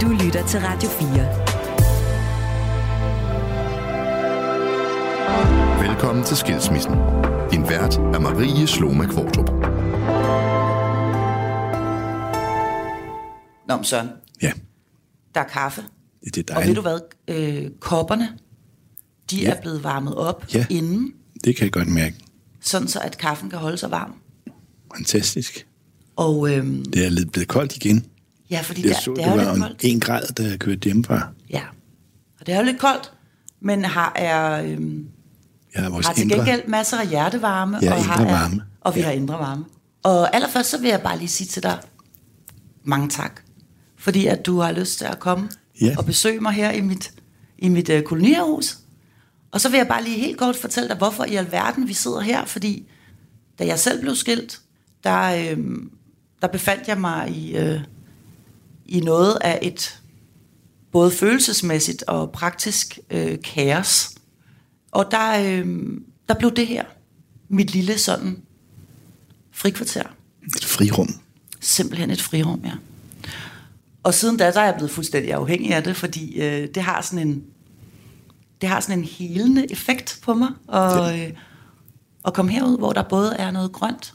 Du lytter til Radio 4. Velkommen til Skilsmissen. Din vært er Marie Sloma Kvartrup. Nå, men Søren, Ja, der er kaffe. det er Og ved dejligt. du hvad? Øh, kopperne, de Ja. er blevet varmet op Ja. inden, Det kan jeg godt mærke. sådan så at kaffen kan holde sig varm. Fantastisk. Og øhm, Det er lidt blevet koldt igen. Ja, fordi Jeg det, så, det det, er jo var lidt en, koldt. en grad, da jeg kørte hjemmefra. Ja, og det er jo lidt koldt, men har, er, øhm, har vores har til indre... gengæld masser af hjertevarme. Ja, og har, indre varme. Og vi Ja. har indre varme. Og allerførst så vil jeg bare lige sige til dig, mange tak. Fordi at du har lyst til at komme Ja. og besøge mig her i mit, i mit øh, kolonierhus. Og så vil jeg bare lige helt kort fortælle dig, hvorfor i alverden vi sidder her. Fordi da jeg selv blev skilt, der, øh, der befandt jeg mig i, øh, i noget af et både følelsesmæssigt og praktisk øh, kaos. Og der, øh, der blev det her mit lille sådan frikvarter. Et frirum. Simpelthen et frirum, ja. Og siden da, der er jeg blevet fuldstændig afhængig af det, fordi øh, det har sådan en det har sådan en helende effekt på mig og, øh, at komme herud, hvor der både er noget grønt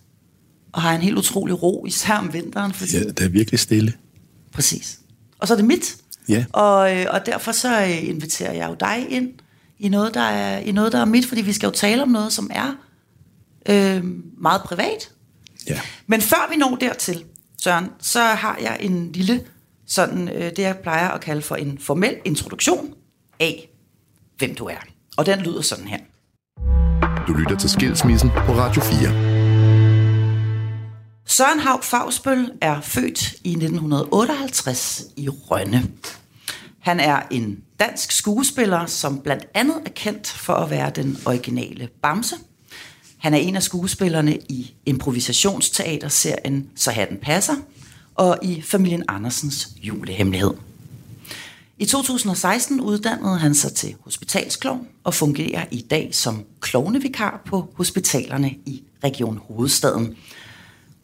og har en helt utrolig ro, især om vinteren. Fordi, Ja, det er virkelig stille. Præcis. Og så er det mit. Ja. Og, øh, og derfor så øh, inviterer jeg jo dig ind i noget, der er, i noget, der er mit, fordi vi skal jo tale om noget, som er øh, meget privat. Ja. Men før vi når dertil, Søren, så har jeg en lille, sådan øh, det jeg plejer at kalde for en formel introduktion af, hvem du er. Og den lyder sådan her. Du lytter til Skilsmissen på Radio 4. Søren Haug Fagsbøl er født i 1958 i Rønne. Han er en dansk skuespiller, som blandt andet er kendt for at være den originale Bamse. Han er en af skuespillerne i improvisationsteaterserien Så hatten passer, og i familien Andersens julehemmelighed. I 2016 uddannede han sig til hospitalsklovn og fungerer i dag som klovnevikar på hospitalerne i Region Hovedstaden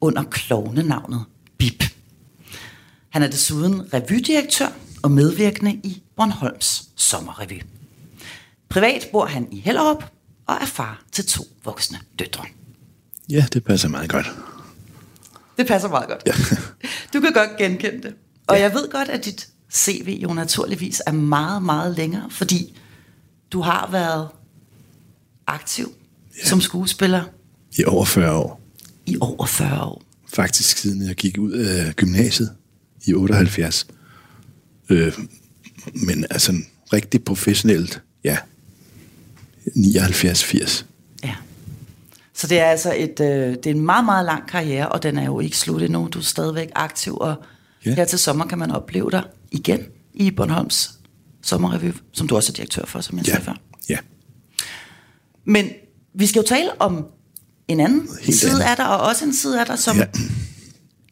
under klovnenavnet Bip. Han er desuden revydirektør og medvirkende i Bornholms sommerrevy. Privat bor han i Hellerup og er far til to voksne døtre. ja, det passer meget godt. Det passer meget godt. Ja. Du kan godt genkende det. Og jeg ved godt, at dit CV jo naturligvis er meget, meget længere, fordi du har været aktiv ja. som skuespiller I over 40 år. I over 40 år. Faktisk siden jeg gik ud af gymnasiet i 78. Øh, men altså rigtig professionelt, ja. 79-80. Ja. Så det er altså et, øh, det er en meget, meget lang karriere, og den er jo ikke slut endnu. Du er stadigvæk aktiv, og Ja. her til sommer kan man opleve dig igen i Bornholms sommerrevy, som du også er direktør for, som jeg Ja, sagde før. ja. Men vi skal jo tale om en anden Helt side andet. af dig, og også en side af dig, som Ja.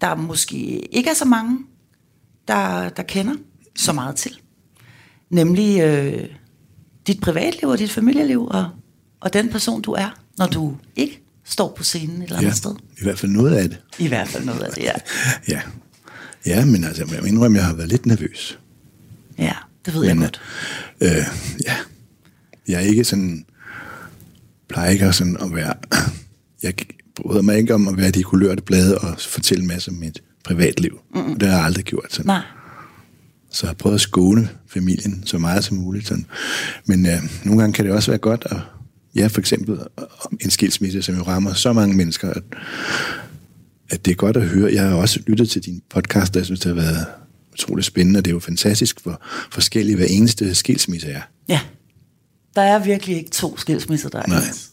der måske ikke er så mange, der, der kender så meget til. Nemlig øh, dit privatliv og dit familieliv, og, og den person, du er, når du ikke står på scenen et eller andet ja. sted. I hvert fald noget af det. I hvert fald noget af det, ja. Ja. Ja, men altså, jeg må indrømme, at jeg har været lidt nervøs. Ja, det ved jeg Men, godt. Øh, ja. Jeg er ikke sådan... Plejer ikke sådan at være... Jeg bryder mig ikke om at være de kulørte blade og fortælle en masse om mit privatliv. Mm. Det har jeg aldrig gjort sådan. Nej, Så jeg har prøvet at skåne familien så meget som muligt. Sådan. Men øh, nogle gange kan det også være godt at, ja, for eksempel om en skilsmisse, som jo rammer så mange mennesker, at, at det er godt at høre. Jeg har også lyttet til din podcast, og jeg synes, det har været utroligt spændende, og det er jo fantastisk, hvor forskellige hver eneste skilsmisse er. ja. Der er virkelig ikke to skilsmisser, der er Nej. ens.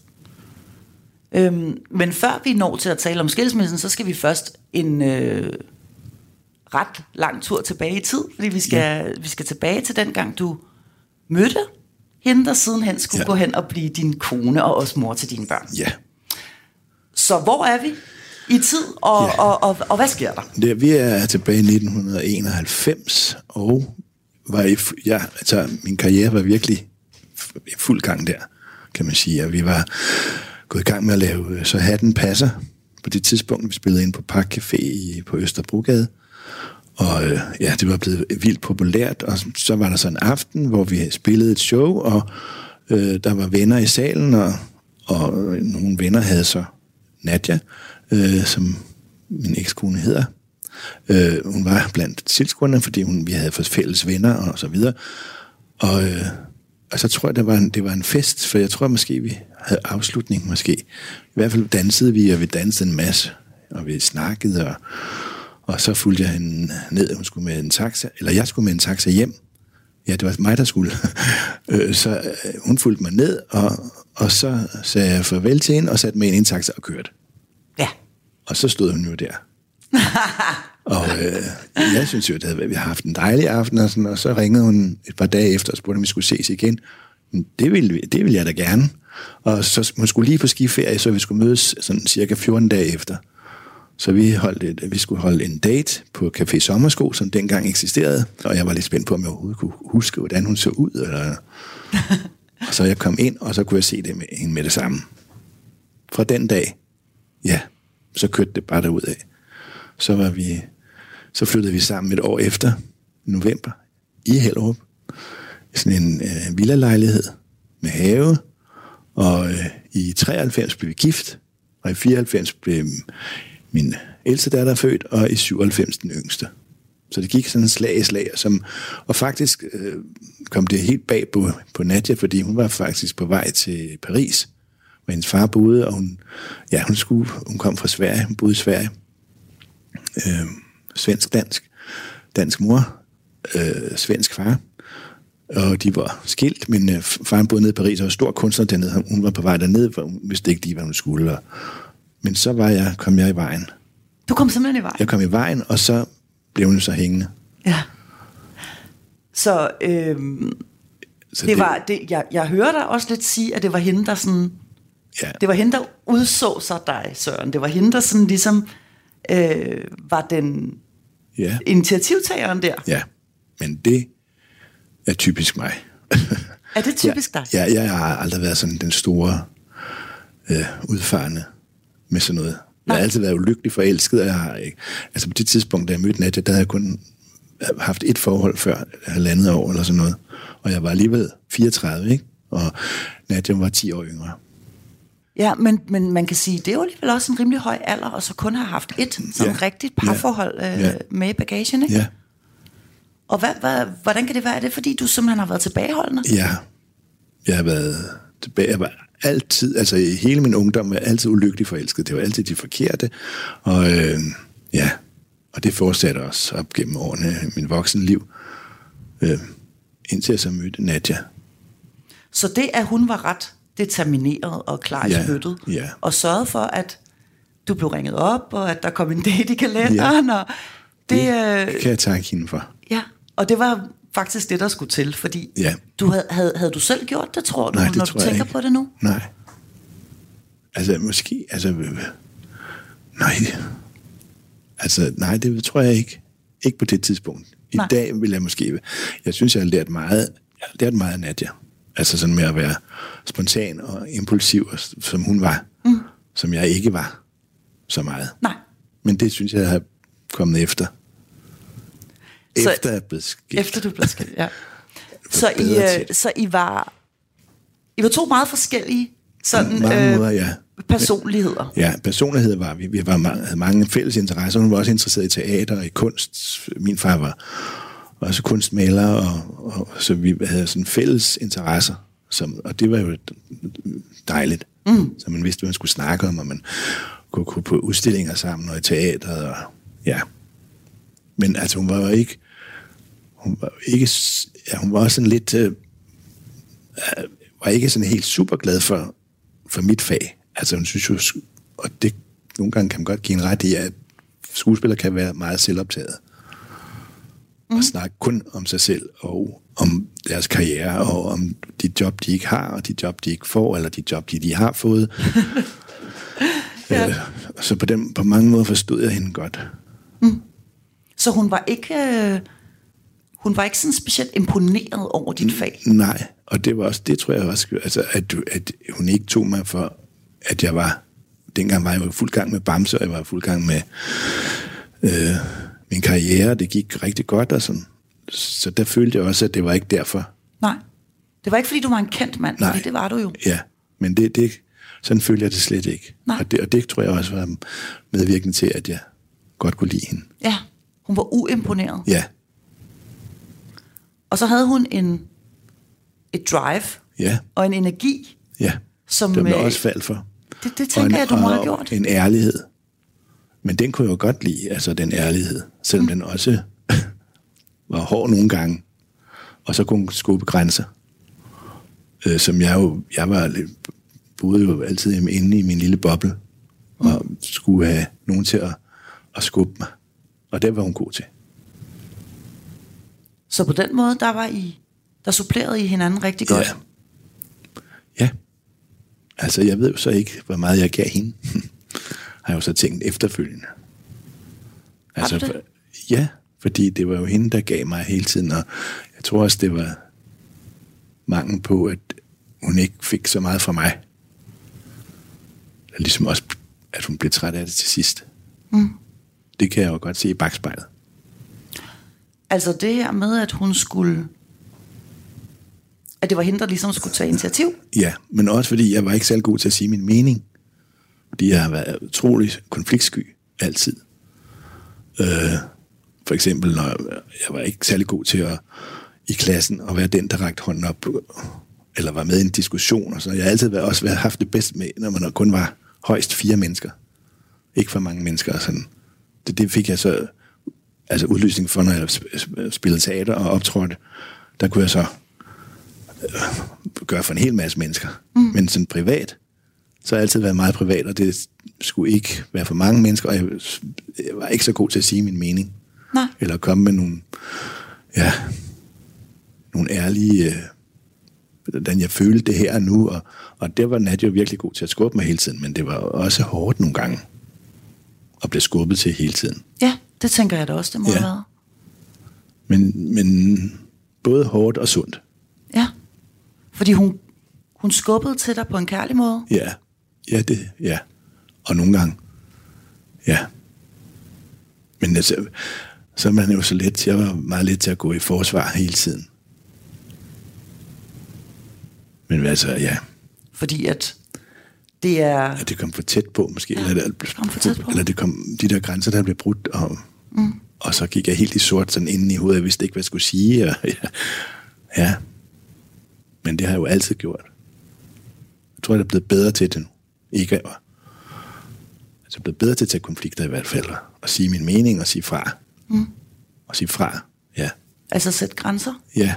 Øhm, men før vi når til at tale om skilsmissen, så skal vi først en øh, ret lang tur tilbage i tid, fordi vi skal, ja. vi skal tilbage til den gang, du mødte hende, der sidenhen skulle ja. Gå hen og blive din kone og også mor til dine børn. Ja, Så hvor er vi i tid, og, Ja. og, og, og hvad sker der? det, vi er tilbage i 1991, og var i, ja, altså, min karriere var virkelig i fuld gang der, kan man sige. Og vi var gået i gang med at lave øh, Så hatten passer på det tidspunkt, vi spillede ind på Park Café i, på Østerbrogade. og øh, ja, det var blevet vildt populært, og så var der så en aften, hvor vi spillede et show, og øh, der var venner i salen, og, og øh, nogle venner havde så Nadja, øh, som min ekskone hedder. Øh, hun var blandt tilskuerne, fordi hun, vi havde fået fælles venner og så videre. Og, øh, og så tror jeg, det var, en, det var en fest, for jeg tror måske, vi havde afslutning måske. I hvert fald dansede vi, og vi dansede en masse, og vi snakkede, og, og så fulgte jeg hende ned, hun skulle med en taxa, eller jeg skulle med en taxa hjem. Ja, det var mig, der skulle. Øh, så øh, hun fulgte mig ned, og, og så sagde jeg farvel til hende, og satte mig ind i en taxa og kørte. Ja. Og så stod hun jo der. og øh, jeg synes jo, at vi havde haft en dejlig aften, og, sådan, og så ringede hun et par dage efter og spurgte, om vi skulle ses igen. Det ville, vi- det ville jeg da gerne. Og så hun skulle lige på skiferie, så vi skulle mødes sådan cirka 14 dage efter. Så vi, holdt et, vi skulle holde en date på Café Sommersko, som dengang eksisterede. Og jeg var lidt spændt på, om jeg overhovedet kunne huske, hvordan hun så ud. Eller... og så jeg kom ind, og så kunne jeg se det med hende med det samme. Fra den dag, ja, så kørte det bare derud af. Så var vi, så flyttede vi sammen et år efter, november, i Hellerup. I sådan en øh, villalejlighed med have. Og øh, i 93 blev vi gift, og i 94 blev min ældste datter født, og i 97 den yngste. Så det gik sådan slag i slag, som, og faktisk øh, kom det helt bag på, på Nadia, fordi hun var faktisk på vej til Paris, hvor hendes far boede, og hun, ja, hun, skulle, hun kom fra Sverige, hun boede i Sverige, øh, svensk-dansk, dansk mor, øh, svensk far, og de var skilt, men øh, faren boede nede i Paris og var stor kunstner dernede. Hun var på vej dernede, for hun vidste ikke lige, hvad hun skulle. Og, men så var jeg, kom jeg i vejen. Du kom simpelthen i vej. Jeg kom i vejen, og så blev hun så hængende. Ja. Så, øhm, Så det var, det, jeg, jeg hører dig også lidt sige, at det var hende, der sådan, Ja, det var hende, der udså sig dig, Søren. Det var hende, der sådan ligesom øh, var den ja, initiativtageren der. ja. Men det er typisk mig. Er det typisk dig? Ja, jeg har aldrig været sådan den store øh, udfarende med sådan noget. Jeg har altid været ulykkelig forelsket, og jeg har ikke... Altså på det tidspunkt, da jeg mødte Nadja, der havde jeg kun haft et forhold før halvandet år eller sådan noget. Og jeg var alligevel 34, ikke? Og Nadja var 10 år yngre. Ja, men, men man kan sige, det er jo alligevel også en rimelig høj alder, og så kun har haft et sådan Ja. rigtigt parforhold øh, Ja. med i bagagen, ikke? Ja, Og hvad, hvad, hvordan kan det være? Er det fordi, du simpelthen har været tilbageholdende? ja. Jeg har været tilbage. Jeg var altid, altså i hele min ungdom, var jeg altid ulykkelig forelsket. Det var altid de forkerte. Og øh, ja, og det fortsatte også op gennem årene i min voksenliv. Øh, indtil jeg så mødte Nadja. Så det, at hun var ret determineret og klar i Ja, spyttet, og sørgede for, at du blev ringet op, og at der kom en date i kalenderen, og det, øh, Det kan jeg takke hende for. ja, og det var faktisk det, der skulle til, fordi Ja. du havde, havde, havde du selv gjort det, tror du, Nej, det når tror du tænker ikke. på det nu? Nej. Altså, måske, altså, øh, nej. Altså, nej, det tror jeg ikke. Ikke på det tidspunkt. I Nej. dag vil jeg måske, jeg synes, jeg har lært meget, jeg har lært meget af Nadja. Altså sådan med at være spontan og impulsiv, og som hun var. Mm. Som jeg ikke var så meget. Nej. Men det synes jeg, jeg har kommet efter. Så- Efter jeg er blevet skilt. Efter du blev skilt, ja. Så I, øh, så I var I var to meget forskellige sådan, mange måder, ja. personligheder. Ja, personlighed var vi. Vi var, havde mange fælles interesser. Hun var også interesseret i teater og i kunst. Min far var også kunstmaler, og, og så vi havde sådan fælles interesser. Som, og det var jo dejligt. Mm. Så man vidste, hvad man skulle snakke om, og man kunne, kunne på udstillinger sammen og i teateret. Og, ja. Men altså, hun var jo ikke... Hun var ikke... Ja, hun var sådan lidt... Øh, øh, var ikke sådan helt super glad for, for mit fag. Altså hun synes jo, og det nogle gange kan man godt give en ret i, at skuespillere kan være meget selvoptaget. Mm. Og snakke kun om sig selv og om deres karriere og om de job, de ikke har, og de job, de ikke får, eller de job, de, de har fået. ja. øh, så på, den, på mange måder forstod jeg hende godt. Så hun var ikke øh, hun var ikke sådan specielt imponeret over dit fag. Nej, og det var også, det tror jeg også, altså, at, du, at hun ikke tog mig for, at jeg var, dengang var jeg jo fuld gang med Bamse, og jeg var fuld gang med øh, min karriere, det gik rigtig godt og sådan. Så der følte jeg også, at det var ikke derfor. Nej. Det var ikke, fordi du var en kendt mand, Nej. fordi det var du jo. Ja, men det, det, sådan følte jeg det slet ikke. Nej. Og det, og det tror jeg også var medvirkende til, at jeg godt kunne lide hende. Ja, hun var uimponeret. Ja, Og så havde hun en, et drive ja, og en energi, ja. som... Som jeg øh, også faldt for. Det, det Og tænker en, jeg, du må have gjort. En ærlighed. Men den kunne jeg jo godt lide, altså den ærlighed. Selvom mm. den også var hård nogle gange. Og så kunne hun skubbe grænser. Øh, som jeg jo, jeg var boede jo altid inde i min lille boble. Og skulle have nogen til at, at skubbe mig. Og det var hun god til. Så på den måde, der var I, der supplerede I hinanden rigtig godt. Ja. Ja. Altså, jeg ved jo så ikke, hvor meget jeg gav hende. har jeg jo så tænkt efterfølgende. Altså, for- ja, fordi det var jo hende, der gav mig hele tiden, og jeg tror også, det var mangel på, at hun ikke fik så meget fra mig. Og ligesom også, at hun blev træt af det til sidst. Mm. Det kan jeg jo godt se i bagspejlet. Altså det her med, at hun skulle... At det var hende, der ligesom skulle tage initiativ. Ja, men også fordi jeg var ikke særlig god til at sige min mening. Jeg har været utrolig konfliktsky altid. Øh, for eksempel, når jeg var ikke særlig god til at i klassen at være den, der rakte hånden op, eller var med i en diskussion. Og så. Jeg har altid været, også været, haft det bedst med, når man kun var højst fire mennesker. Ikke for mange mennesker. Sådan. Det, det fik jeg så altså udlysning for, når jeg sp- spillede teater og optrådte. Der kunne jeg så gøre for en hel masse mennesker. Mm. Men sådan privat, så har jeg altid været meget privat, og det skulle ikke være for mange mennesker, og jeg, jeg var ikke så god til at sige min mening. Nej. Eller komme med nogle, ja, nogle ærlige, øh, hvordan jeg følte det her nu, og, og der var Nadia jo virkelig god til at skubbe mig hele tiden, men det var også hårdt nogle gange at blive skubbet til hele tiden. Ja, det tænker jeg da også, det må Ja. have været. Men, men både hårdt og sundt. Ja. Fordi hun, hun skubbede til dig på en kærlig måde. Ja, ja, det, ja. Og nogle gange, ja. Men altså, så er man jo så let, jeg var meget let til at gå i forsvar hele tiden. Men altså, ja, Fordi at det er... at det kom for tæt på måske, Ja, eller, det kom for tæt på. eller det kom, de der grænser, der blev brudt, og, mm. og så gik jeg helt i sort sådan inden i hovedet, jeg vidste ikke, hvad jeg skulle sige, og, ja, ja. Men det har jeg jo altid gjort. Jeg tror, jeg er blevet bedre til det nu. Ikke at, altså, blevet bedre til at tage konflikter i hvert fald, og, sige min mening, og sige fra. Mm. Og sige fra, ja. Altså sætte grænser. Ja,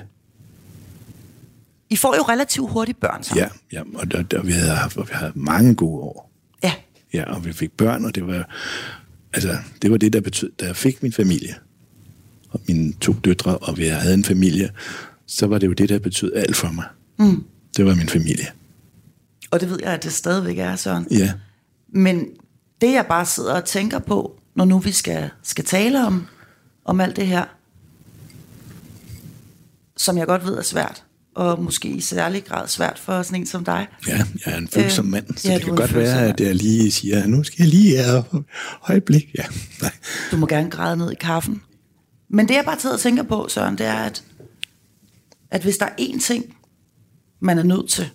I får jo relativt hurtigt børn sammen. ja, ja. Og, der, der, vi, havde haft, og vi havde mange gode år. Ja. Ja, og vi fik børn, og det var, altså, det var det, der betød, da jeg fik min familie, og mine to døtre, og vi havde en familie, så var det jo det, der betød alt for mig. Mm. Det var min familie. Og det ved jeg, at det stadigvæk er, Søren. Ja, Men det, jeg bare sidder og tænker på, når nu vi skal, skal tale om, om alt det her, som jeg godt ved er svært, og måske i særlig grad svært for sådan en som dig. ja jeg er en følsom Øh, mand, så ja, det kan godt være, at jeg lige siger, nu skal jeg lige have øjeblik. Ja, nej. Du må gerne græde ned i kaffen. Men det, jeg bare sidder og tænker på, Søren, det er, at, at hvis der er én ting, man er nødt til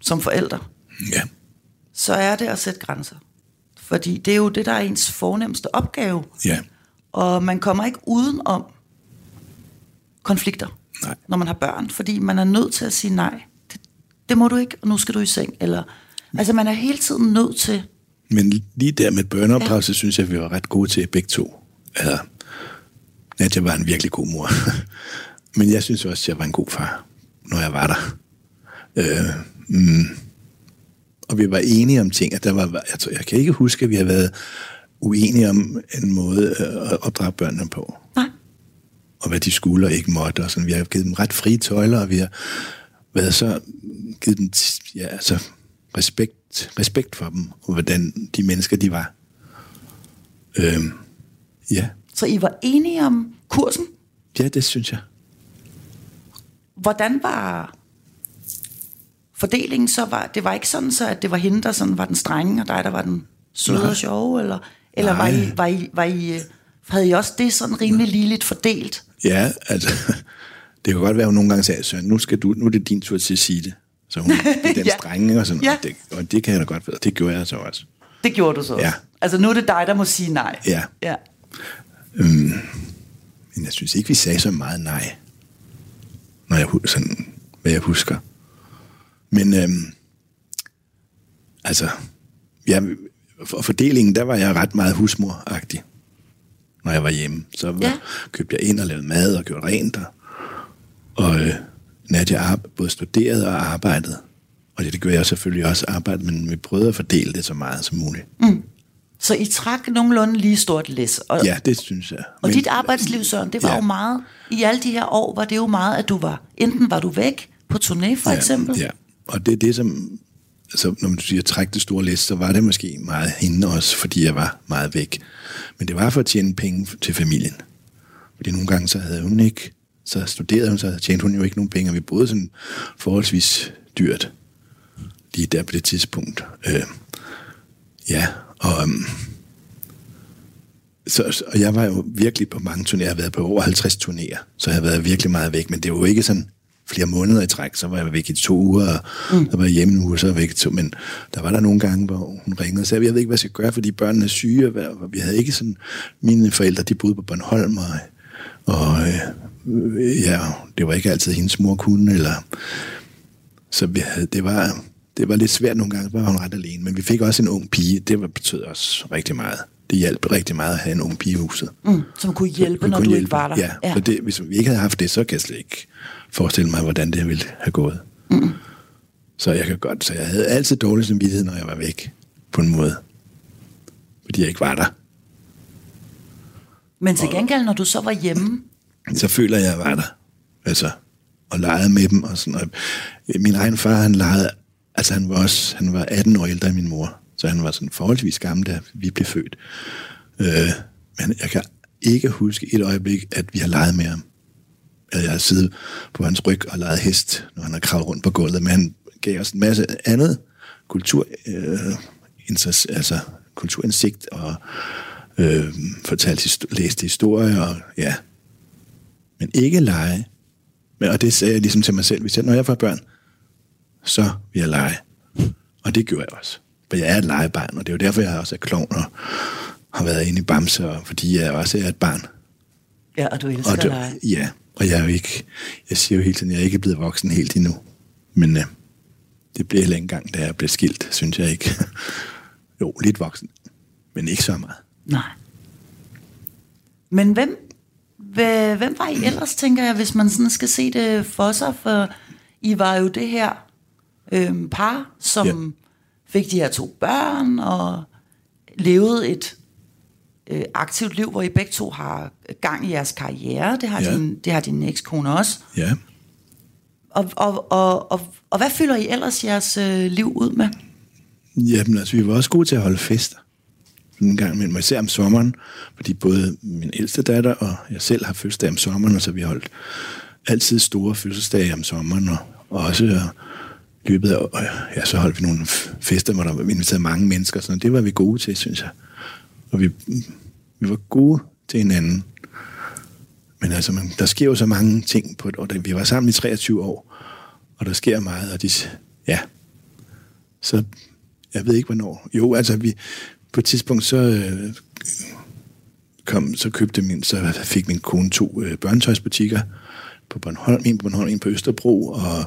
som forælder, Ja, så er det at sætte grænser. Fordi det er jo det, der er ens fornemmeste opgave. ja, Og man kommer ikke uden om konflikter, Nej. når man har børn, fordi man er nødt til at sige nej. Det, det må du ikke, og nu skal du i seng. Eller, altså man er hele tiden nødt til, men lige der med børneopdragelse, ja. synes jeg, vi var ret gode til begge to. Eller, Nadia var en virkelig god mor. Men jeg synes også, at jeg var en god far, når jeg var der. Øh, mm. Og vi var enige om ting, at der var, jeg, tror, jeg kan ikke huske, at vi har været uenige om en måde øh, at opdrage børnene på. nej, Og hvad de skulle og ikke måtte. Og sådan. Vi har givet dem ret frie tøjler, og vi har været så, givet dem ja, altså, respekt, respekt for dem, og hvordan de mennesker de var. Øh, ja. så I var enige om kursen. ja, det synes jeg. Hvordan var fordelingen så? Var, det var ikke sådan, så, at det var hende, der sådan var den strenge, og dig, der var den søde og sjove? Eller, eller var I, Nej. var, I, var I øh, Havde I også det sådan rimelig ligeligt fordelt? Ja, altså, det kan godt være, at hun nogle gange sagde, Søren, nu, skal du, nu er det din tur til at sige det. Så hun, det er den Ja. strenge og sådan Ja. og, det, og det kan jeg da godt vide. Det gjorde jeg så også. Det gjorde du så også. Ja. Altså nu er det dig, der må sige nej. Ja. ja. Men jeg synes ikke, vi sagde så meget nej. Når jeg, sådan, hvad jeg husker. Men øhm, altså, ja, for fordelingen, der var jeg ret meget husmoragtig, når jeg var hjemme. Så var, Ja. købte jeg ind og lavede mad og gjorde rent. Og, og øh, Nadia både studerede og arbejdede. Og det, det gjorde jeg selvfølgelig også arbejde, men vi prøvede at fordele det så meget som muligt. Mm. Så I trak nogenlunde lige stort læs. Og, Ja, det synes jeg. og dit arbejdsliv, Søren, det var Ja. jo meget... I alle de her år var det jo meget, at du var... Enten var du væk på turné, for eksempel. Ja, og det er det, som... Altså, når man siger, træk det store læs, så var det måske meget hende også, fordi jeg var meget væk. Men det var for at tjene penge til familien. Fordi nogle gange, så havde hun ikke... Så studerede hun, så tjente hun jo ikke nogen penge, og vi boede sådan forholdsvis dyrt lige der på det tidspunkt. Øh, ja, og... øhm, så, så, og jeg var jo virkelig på mange turnéer. Jeg har været på over 50 turnéer, så jeg har været virkelig meget væk. Men det var jo ikke sådan flere måneder i træk. Så var jeg væk i to uger, og mm. så var jeg hjemme en uge, så var jeg væk i to. Men der var der nogle gange, hvor hun ringede og sagde, jeg ved ikke, hvad jeg skal gøre, fordi børnene er syge. Og vi havde ikke sådan... Mine forældre, de boede på Bornholm, og, og øh, ja, det var ikke altid hendes mor kunne, eller... Så vi havde, det var... Det var lidt svært nogle gange, var hun ret alene. Men vi fik også en ung pige. Det var, betød også rigtig meget. Det hjalp rigtig meget at have en ung pige i huset. Mm, som kunne hjælpe, Kunne når kun du hjælpe. ikke var der. Ja, ja. Så det, hvis vi ikke havde haft det, så kan jeg slet ikke forestille mig, hvordan det ville have gået. Mm. Så jeg kan godt, så jeg havde altid dårlig samvittighed, når jeg var væk, på en måde. Fordi jeg ikke var der. Men til gengæld, når du så var hjemme, Så føler jeg, at jeg var der. Altså, og legede med dem. Og sådan, og min egen far, han legede, altså han var også, han var 18 år ældre end min mor. Så han var sådan forholdsvis gammel, da vi blev født. Øh, men jeg kan ikke huske et øjeblik, at vi har leget med ham. At jeg har siddet på hans ryg og leget hest, når han har kravlet rundt på gulvet. Men han gav os en masse andet kultur, øh, interesse, altså kulturindsigt og øh, fortalte, læste historier og ja, men ikke lege. Men, og det sagde jeg ligesom til mig selv, hvis jeg, når jeg får børn, så vil jeg lege. Og det gjorde jeg også. For jeg er et legebarn, og det er jo derfor, jeg også er klovn og har været inde i Bamse, og fordi jeg også er et barn. ja, og du elsker Og at det, lege. ja, og jeg er jo ikke, jeg siger jo hele tiden, jeg er ikke blevet voksen helt endnu. Men øh, det bliver heller ikke engang, da jeg blev skilt, synes jeg ikke. jo, lidt voksen, men ikke så meget. Nej. Men hvem, hvem, var I ellers, tænker jeg, hvis man sådan skal se det for sig? For I var jo det her øhm, par, som ja. fik de her to børn og levede et øh, aktivt liv, hvor I begge to har gang i jeres karriere. Det har, Ja. din, det har din ekskone også. Ja, Og, og, og, og, og hvad fylder I ellers jeres øh, liv ud med? Jamen altså, vi var også gode til at holde fester. En gang imellem, især om sommeren, fordi både min ældste datter og jeg selv har fødselsdag om sommeren, og så vi holdt altid store fødselsdage om sommeren, og, og også øh, i løbet af, og, ja, så holdt vi nogle fester, hvor der var inviteret mange mennesker, så det var vi gode til, synes jeg. Og vi, vi var gode til hinanden. Men altså, man, der sker jo så mange ting på et år. Vi var sammen i 23 år, og der sker meget, og de, ja, så jeg ved ikke hvornår. Jo, altså vi, på et tidspunkt så øh, kom, så købte min, så fik min kone to øh, børnetøjsbutikker på Bornholm, en på Bornholm, en på Østerbro, og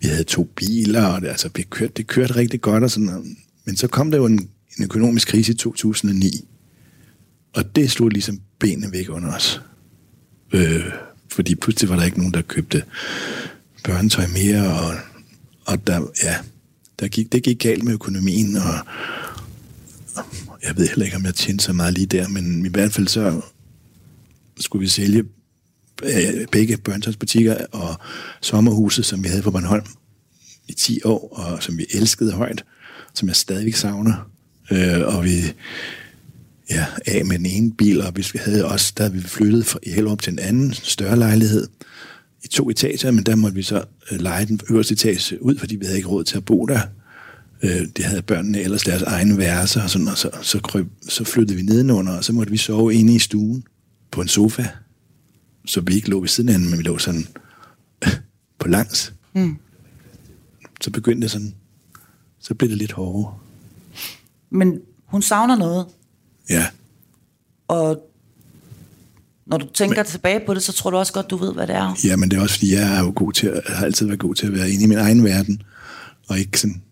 vi havde to biler, og det, altså, vi kørte, det kørte rigtig godt, og sådan, og, men så kom der jo en, en økonomisk krise i 2009, og det slog ligesom benene væk under os. Øh, fordi pludselig var der ikke nogen, der købte børnetøj mere, og, og der, ja, der gik, det gik galt med økonomien, og og jeg ved heller ikke, om jeg tjente så meget lige der, men i hvert fald så skulle vi sælge begge børnetøjsbutikker og sommerhuset, som vi havde på Bornholm i 10 år, og som vi elskede højt, som jeg stadigvæk savner. Øh, og vi ja, af med den ene bil, og hvis vi havde også, der vi flyttet fra Hellerup til en anden større lejlighed i to etager, men der måtte vi så øh, lege den øverste etage ud, fordi vi havde ikke råd til at bo der. Øh, det havde børnene ellers deres egne værelser, og, sådan, og så, så, kryb, så flyttede vi nedenunder, og så måtte vi sove inde i stuen. på en sofa, så vi ikke lå ved siden af hinanden, men vi lå sådan på langs. Mm. Så begyndte det sådan, så blev det lidt hårdere. Men hun savner noget, Ja, og når du tænker Men, tilbage på det, så tror du også godt, du ved, hvad det er. ja men det er også fordi, jeg er jo god til at, har altid været god til at være inde i min egen verden, og ikke sådan,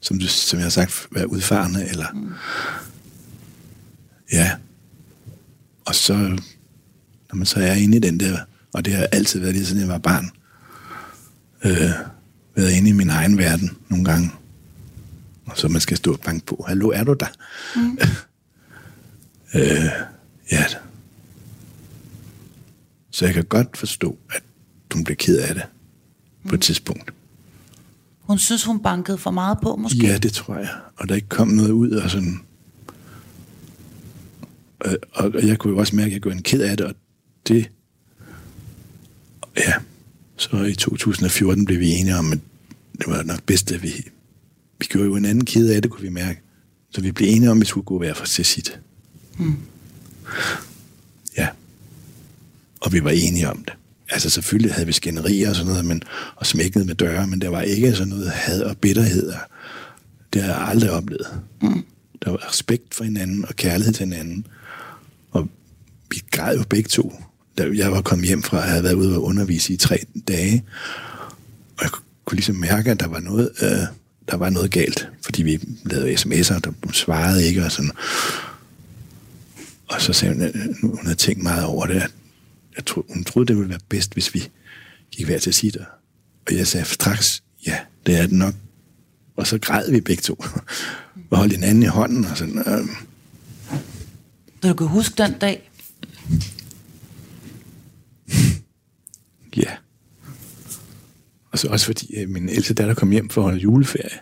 som, du, som jeg har sagt, være udfarende, eller... Mm. Ja. Og så, når man så er inde i den der, og det har altid været lige siden jeg var barn, øh, været inde i min egen verden nogle gange, og så man skal stå og banke på, hallo, er du der? Mm. øh, ja. Så jeg kan godt forstå, at hun blev ked af det på et tidspunkt. Hun synes, hun bankede for meget på, måske. Ja, det tror jeg. Og der ikke kom noget ud og sådan... Øh, Og, og jeg kunne jo også mærke, at jeg blev en ked af det, og det... Ja, så i 2014 blev vi enige om, at det var nok bedst, at vi... Vi gjorde jo en anden ked af det, kunne vi mærke. Så vi blev enige om, at vi skulle gå hver for sit. Hmm. Ja. Og vi var enige om det. Altså selvfølgelig havde vi skænderier og sådan noget, men, og smækket med døre, men der var ikke sådan noget had og bitterhed. Det har jeg aldrig oplevet. Mm. Der var respekt for hinanden og kærlighed til hinanden. Og vi græd jo begge to. Da jeg var kommet hjem fra, at jeg havde været ude og undervise i tre dage, og jeg kunne ligesom mærke, at der var noget, øh, der var noget galt, fordi vi lavede sms'er, der svarede ikke og sådan. Og så sagde hun, at hun havde tænkt meget over det, at jeg tro, hun troede, det ville være bedst, hvis vi gik hver til sit. Og jeg sagde straks, ja, det er det nok. Og så græd vi begge to. Og holdt hinanden i hånden. Og sådan, øh, du kan huske den dag? ja. Og så også fordi øh, min ældste datter kom hjem for at holde juleferie.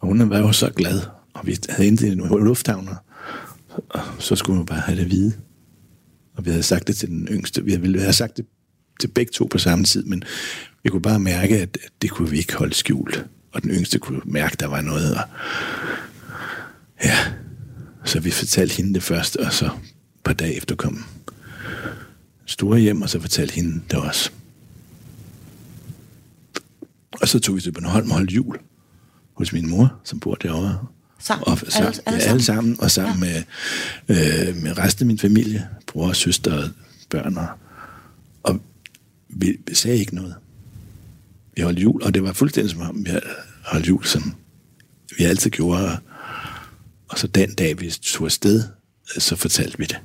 Og hun var jo så glad. Og vi havde hentet en lufthavn, og- så skulle hun bare have det at vide. Og vi havde sagt det til den yngste. Vi ville have sagt det til begge to på samme tid, men vi kunne bare mærke, at at det kunne vi ikke holde skjult. Og den yngste kunne mærke, at der var noget. Og ja, så vi fortalte hende det først, og så et par dage efter kom store hjem, og så fortalte hende det også. Og så tog vi til Bornholm og holdt jul hos min mor, som bor derovre. Sammen? Og, så, Alle- alle, alle ja, alle sammen, og sammen ja. med, øh, med resten af min familie, bror, søster og børn. Og, og vi, vi sagde ikke noget. Vi holdt jul, og det var fuldstændig som om, vi holdt jul, som vi altid gjorde. Og, så den dag, vi tog afsted, så fortalte vi det.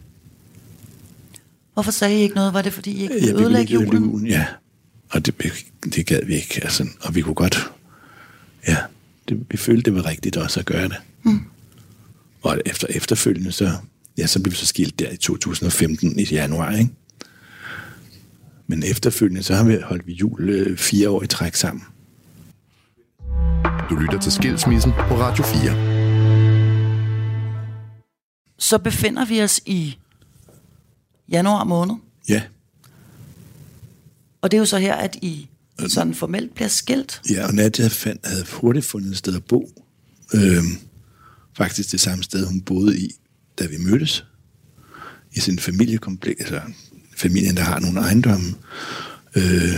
Hvorfor sagde I ikke noget? Var det, fordi I ikke Ja, ville vi ødelægge julen. Ja, og det, det gad vi ikke. Altså, og vi kunne godt... Ja, det, vi følte, det var rigtigt også at gøre det. Mm. Og efter, efterfølgende, så, ja, så blev vi så skilt der i 2015 i januar, ikke? Men efterfølgende, så har vi holdt vi jul øh, fire år i træk sammen. Du lytter til Skilsmissen på Radio 4. Så befinder vi os i januar måned. Ja, Og det er jo så her, at I sådan formelt bliver skilt. ja og Nadia fandt, havde hurtigt fundet et sted at bo. Øhm, faktisk det samme sted, hun boede i, da vi mødtes. I sin familiekompleks, altså familien, der har nogle ejendomme. Øh,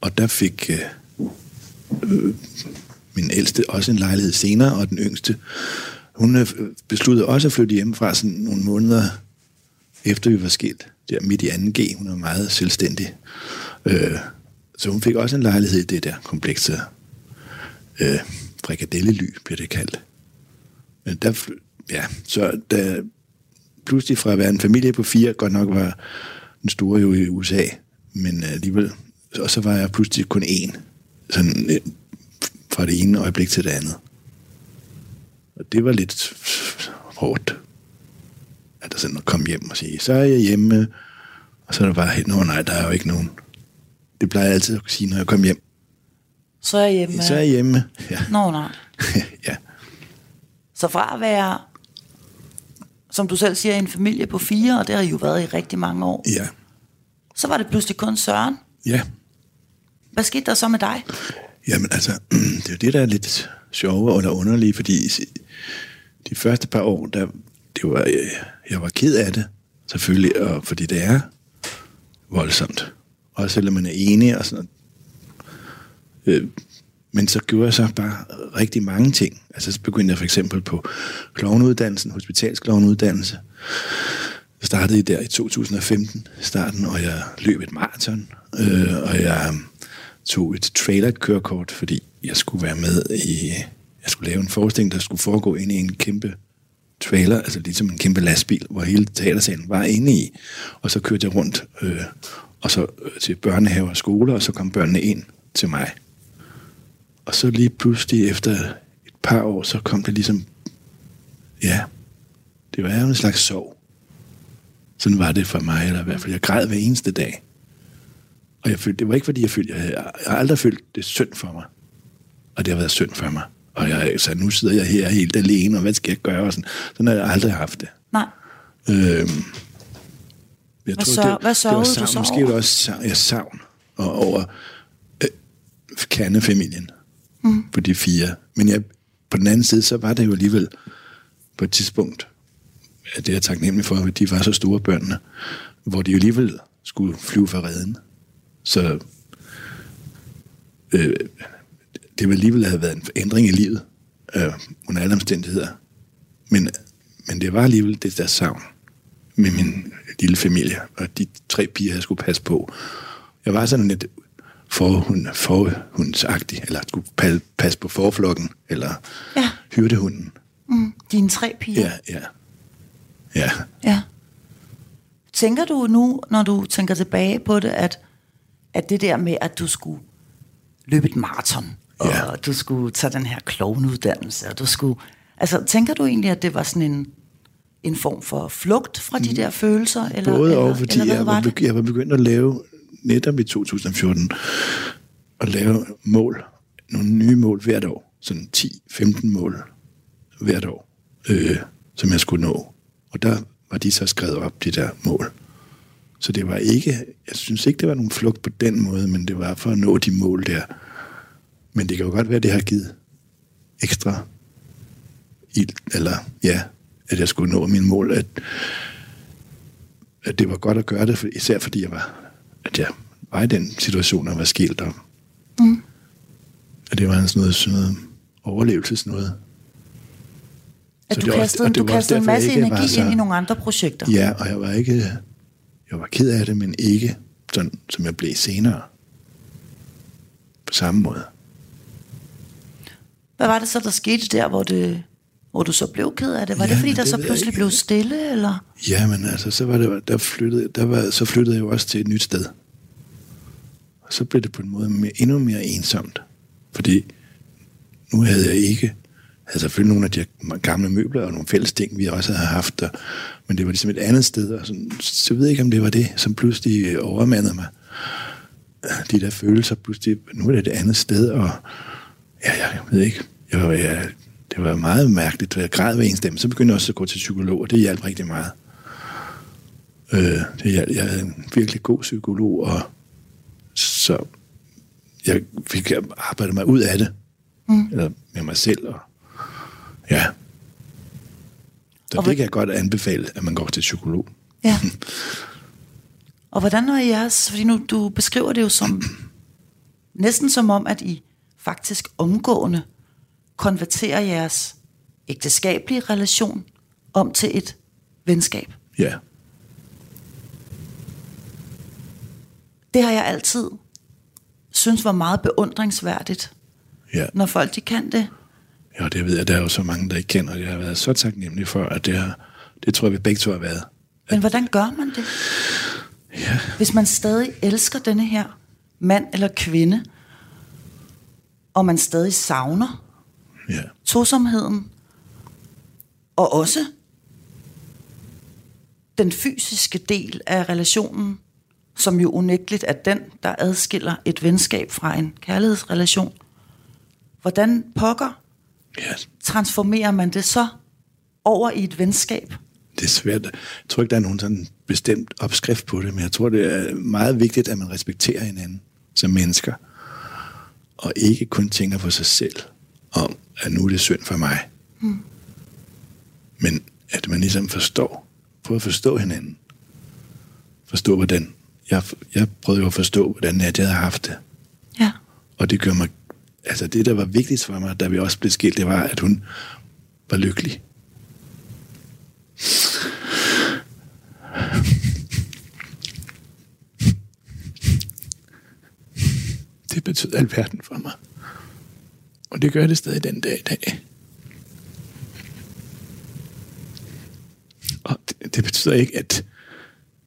og der fik øh, øh, min ældste også en lejlighed senere, og den yngste, hun øh, besluttede også at flytte hjemmefra sådan nogle måneder efter vi var skilt, der midt i 2G. Hun er meget selvstændig. Øh, så hun fik også en lejlighed i det der komplekse øh, frikadellely, bliver det kaldt. Men der, ja, så da pludselig fra at være en familie på fire, godt nok var den store jo i USA, men øh, alligevel, og så var jeg pludselig kun én, sådan øh, fra det ene øjeblik til det andet. Og det var lidt hårdt, at der sådan at komme hjem og sige, så er jeg hjemme, og så er der bare, helt, nå nej, der er jo ikke nogen. Det plejer jeg altid at sige, når jeg kommer hjem. Så er jeg hjemme. Så er jeg hjemme. Ja. Nå, nej. ja. Så fra at være, som du selv siger, en familie på fire, og det har I jo været i rigtig mange år, ja. så var det pludselig kun Søren. Ja. Hvad skete der så med dig? Jamen altså, det er jo det, der er lidt sjovere eller underlige, fordi de første par år, der, det var, øh, jeg var ked af det, Selvfølgelig, og fordi det er voldsomt. Også selvom man er enig og sådan noget. Øh, men så gjorde jeg så bare rigtig mange ting. Altså så begyndte jeg for eksempel på klovneuddannelsen, hospitalsklovneuddannelse. Jeg startede der i 2015, starten, og jeg løb et maraton, øh, og jeg tog et trailerkørekort, fordi jeg skulle være med i, jeg skulle lave en forestilling, der skulle foregå ind i en kæmpe trailer, altså ligesom en kæmpe lastbil, hvor hele teatersalen var inde i. Og så kørte jeg rundt øh, og så øh, til børnehaver og skoler, og så kom børnene ind til mig. Og så lige pludselig efter et par år, så kom det ligesom, ja, det var en slags sorg. Sådan var det for mig, eller i hvert fald, jeg græd hver eneste dag. Og jeg følte, det var ikke fordi, jeg følte, jeg, jeg har aldrig følt det synd for mig. Og det har været synd for mig. Og jeg, så nu sidder jeg her helt alene, og hvad skal jeg gøre? Og sådan. sådan har jeg aldrig haft det. Nej. Øhm, jeg Hvad tror, sør- det, hvad det sørgede var du savn, så Måske var det også savn, jeg savn og over øh, kernefamilien. Mm. På de fire. Men jeg, på den anden side, så var det jo alligevel på et tidspunkt, at det er jeg taknemmelig for, at de var så store børnene, hvor de jo alligevel skulle flyve fra redden. Så øh, det ville alligevel have været en ændring i livet, øh, under alle omstændigheder. Men, men det var alligevel det der savn med min lille familie, og de tre piger, jeg skulle passe på. Jeg var sådan lidt forhund, forhundsagtig, eller skulle pa- passe på forflokken, eller Ja. hyrdehunden. Mm. Dine tre piger. Ja, ja. Ja, Ja. Tænker du nu, når du tænker tilbage på det, at, at det der med, at du skulle løbe et maraton, og Ja. du skulle tage den her klovneuddannelse, og du skulle... Altså, tænker du egentlig, at det var sådan en, en form for flugt fra de der følelser? Eller, Mm. Både eller, og, fordi eller hvad jeg var begy- jeg var begyndt at lave, netop i 2014, at lave mål, nogle nye mål hvert år. Sådan 10-15 mål hvert år, øh, som jeg skulle nå. Og der var de så skrevet op, de der mål. Så det var ikke, jeg synes ikke, det var nogen flugt på den måde, men det var for at nå de mål der. Men det kan jo godt være, at det har givet ekstra ild, eller ja, at jeg skulle nå mine mål, at, at det var godt at gøre det, for, især fordi jeg var, at jeg var i den situation, og var skilt om. Mm. Og det var sådan noget, sådan noget overlevelses noget. At du også- kastede, og det du også kastede en masse energi så- ind i nogle andre projekter. Ja, og jeg var ikke, jeg var ked af det, men ikke sådan, som jeg blev senere. På samme måde. Hvad var det så, der skete der, hvor, det, hvor du så blev ked af det? Var Ja, det, fordi der det så jeg pludselig blev stille, eller? Ja, men altså, så var det, der flyttede, der var, så flyttede jeg jo også til et nyt sted. Og så blev det på en måde mere, endnu mere ensomt. Fordi nu havde jeg ikke, havde selvfølgelig nogle af de gamle møbler og nogle fælles ting, vi også havde haft der. Men det var ligesom et andet sted, og sådan, så jeg ved ikke, om det var det, som pludselig overmandede mig. De der følelser pludselig, nu er det et andet sted, og ja, jeg ved ikke, jeg, jeg, det var meget mærkeligt, jeg græd hver en stemme. Så begyndte jeg også at gå til psykolog, og det hjalp rigtig meget. Øh, det hjalp. Jeg havde en virkelig god psykolog, og så jeg fik arbejdet mig ud af det. Mm. Eller med mig selv. Og, ja. Så Og det kan jeg godt anbefale, at man går til psykolog. Ja. Og hvordan var jeres, fordi nu du beskriver det jo som, næsten som om, at I faktisk omgående konverterer jeres ægteskabelige relation om til et venskab. Ja. Det har jeg altid synes var meget beundringsværdigt, Ja. når folk de kan det. ja, det ved jeg, der er jo så mange, der ikke kender. Jeg har været så taknemmelig for, at det, har, det tror jeg, vi begge to har været. Men hvordan gør man det? Ja. Hvis man stadig elsker denne her mand eller kvinde, og man stadig savner Ja. tosomheden, og også den fysiske del af relationen, som jo unægteligt er den, der adskiller et venskab fra en kærlighedsrelation. Hvordan pokker ja. transformerer man det så over i et venskab? Det er svært. Jeg tror ikke, der er nogen sådan bestemt opskrift på det, men jeg tror, det er meget vigtigt, at man respekterer hinanden som mennesker, og ikke kun tænker på sig selv, om at nu er det synd for mig. Mm. Men at man ligesom forstår, prøver at forstå hinanden, forstå, hvordan... Jeg, jeg prøvede jo at forstå, hvordan jeg havde haft det. Ja. Og det gør mig... Altså det, der var vigtigst for mig, da vi også blev skilt, det var, at hun var lykkelig. Det betød alverden for mig. Og det gør det stadig den dag i dag. Og det, det betyder ikke, at,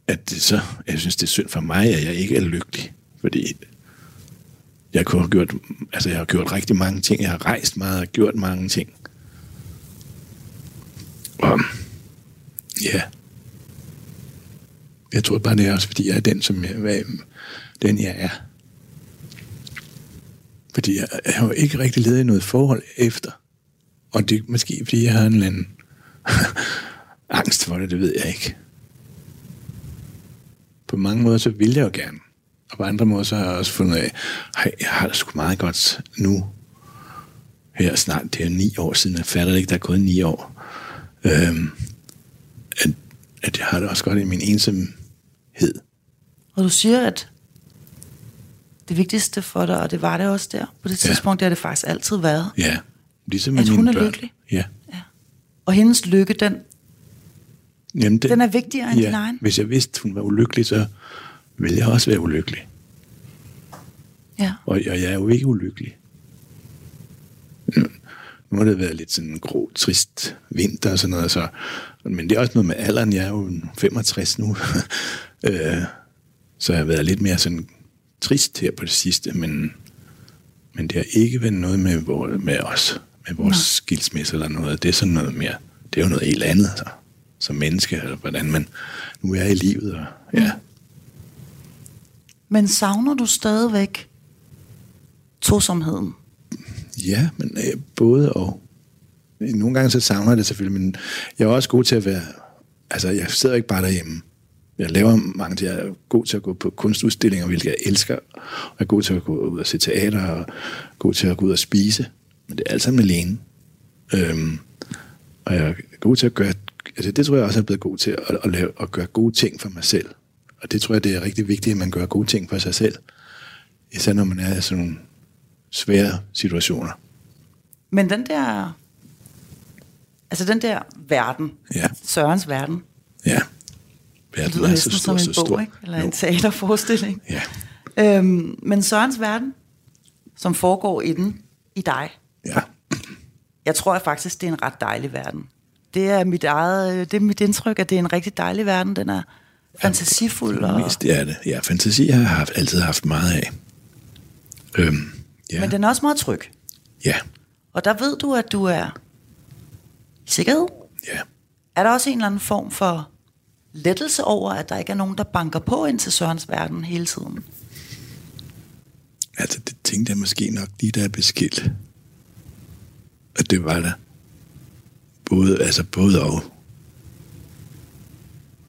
at det så, jeg synes, det er synd for mig, at jeg ikke er lykkelig. Fordi jeg kunne have gjort, altså jeg har gjort rigtig mange ting. Jeg har rejst meget og gjort mange ting. Og ja, jeg tror bare, det er også, fordi jeg er den, som jeg, hvad, den jeg er. Fordi jeg, jeg har jo ikke rigtig ledet i noget forhold efter. Og det er måske, fordi jeg har en eller anden angst for det, det ved jeg ikke. På mange måder, så vil jeg jo gerne. Og på andre måder, så har jeg også fundet af, at jeg har det sgu meget godt nu. Her snart, det er ni år siden, jeg fatter det ikke, der er gået ni år. Øhm, at, at jeg har det også godt i min ensomhed. Og du siger, at det vigtigste for dig, og det var det også der, på det Ja. tidspunkt, det har det faktisk altid været. Ja, ligesom At med hun mine er børn. lykkelig? Ja. Og hendes lykke, den, Jamen, det, den er vigtigere end ja, din egen. Hvis jeg vidste, hun var ulykkelig, så ville jeg også være ulykkelig. Ja. Og, og jeg er jo ikke ulykkelig. Nu, nu har det været lidt sådan en grå, trist vinter og sådan noget, så, men det er også noget med alderen. Jeg er jo 65 nu, øh, så jeg har været lidt mere sådan trist her på det sidste, men, men det har ikke været noget med, vor, med os, med vores Nej. skilsmisse eller noget. Det er sådan noget mere, det er jo noget helt andet, så, som menneske, eller hvordan man nu er i livet. Og, ja. Men savner du stadigvæk tosomheden? Ja, men øh, både og. Nogle gange så savner jeg det selvfølgelig, men jeg er også god til at være... Altså, jeg sidder ikke bare derhjemme. Jeg laver mange ting. Jeg er god til at gå på kunstudstillinger, hvilket jeg elsker. Og jeg er god til at gå ud og se teater, og god til at gå ud og spise. Men det er alt sammen alene. Øhm, og jeg er god til at gøre... Altså, det tror jeg også, jeg er blevet god til at, at, lave, at gøre gode ting for mig selv. Og det tror jeg, det er rigtig vigtigt, at man gør gode ting for sig selv. Især når man er i sådan nogle svære situationer. Men den der... Altså den der verden, Ja. Sørens verden, Ja. Det Verden lyder er så som stor, en så bog, stor. ikke? Eller Jo. en teaterforestilling. Ja. Øhm, men Sørens verden, som foregår i den, i dig, ja. jeg tror jeg faktisk, det er en ret dejlig verden. Det er mit eget, øh, det er mit indtryk, at det er en rigtig dejlig verden. Den er fantasifuld. Og, Mest det er det. Ja, fantasi har jeg haft, altid haft meget af. Øhm, ja. Men den er også meget tryg. ja. Og der ved du, at du er i sikkerhed. Ja. Er der også en eller anden form for lettelse over, at der ikke er nogen, der banker på ind til Sørens verden hele tiden? Altså, det tænkte jeg måske nok lige, da jeg blev skilt. At det var der. Både, altså både og.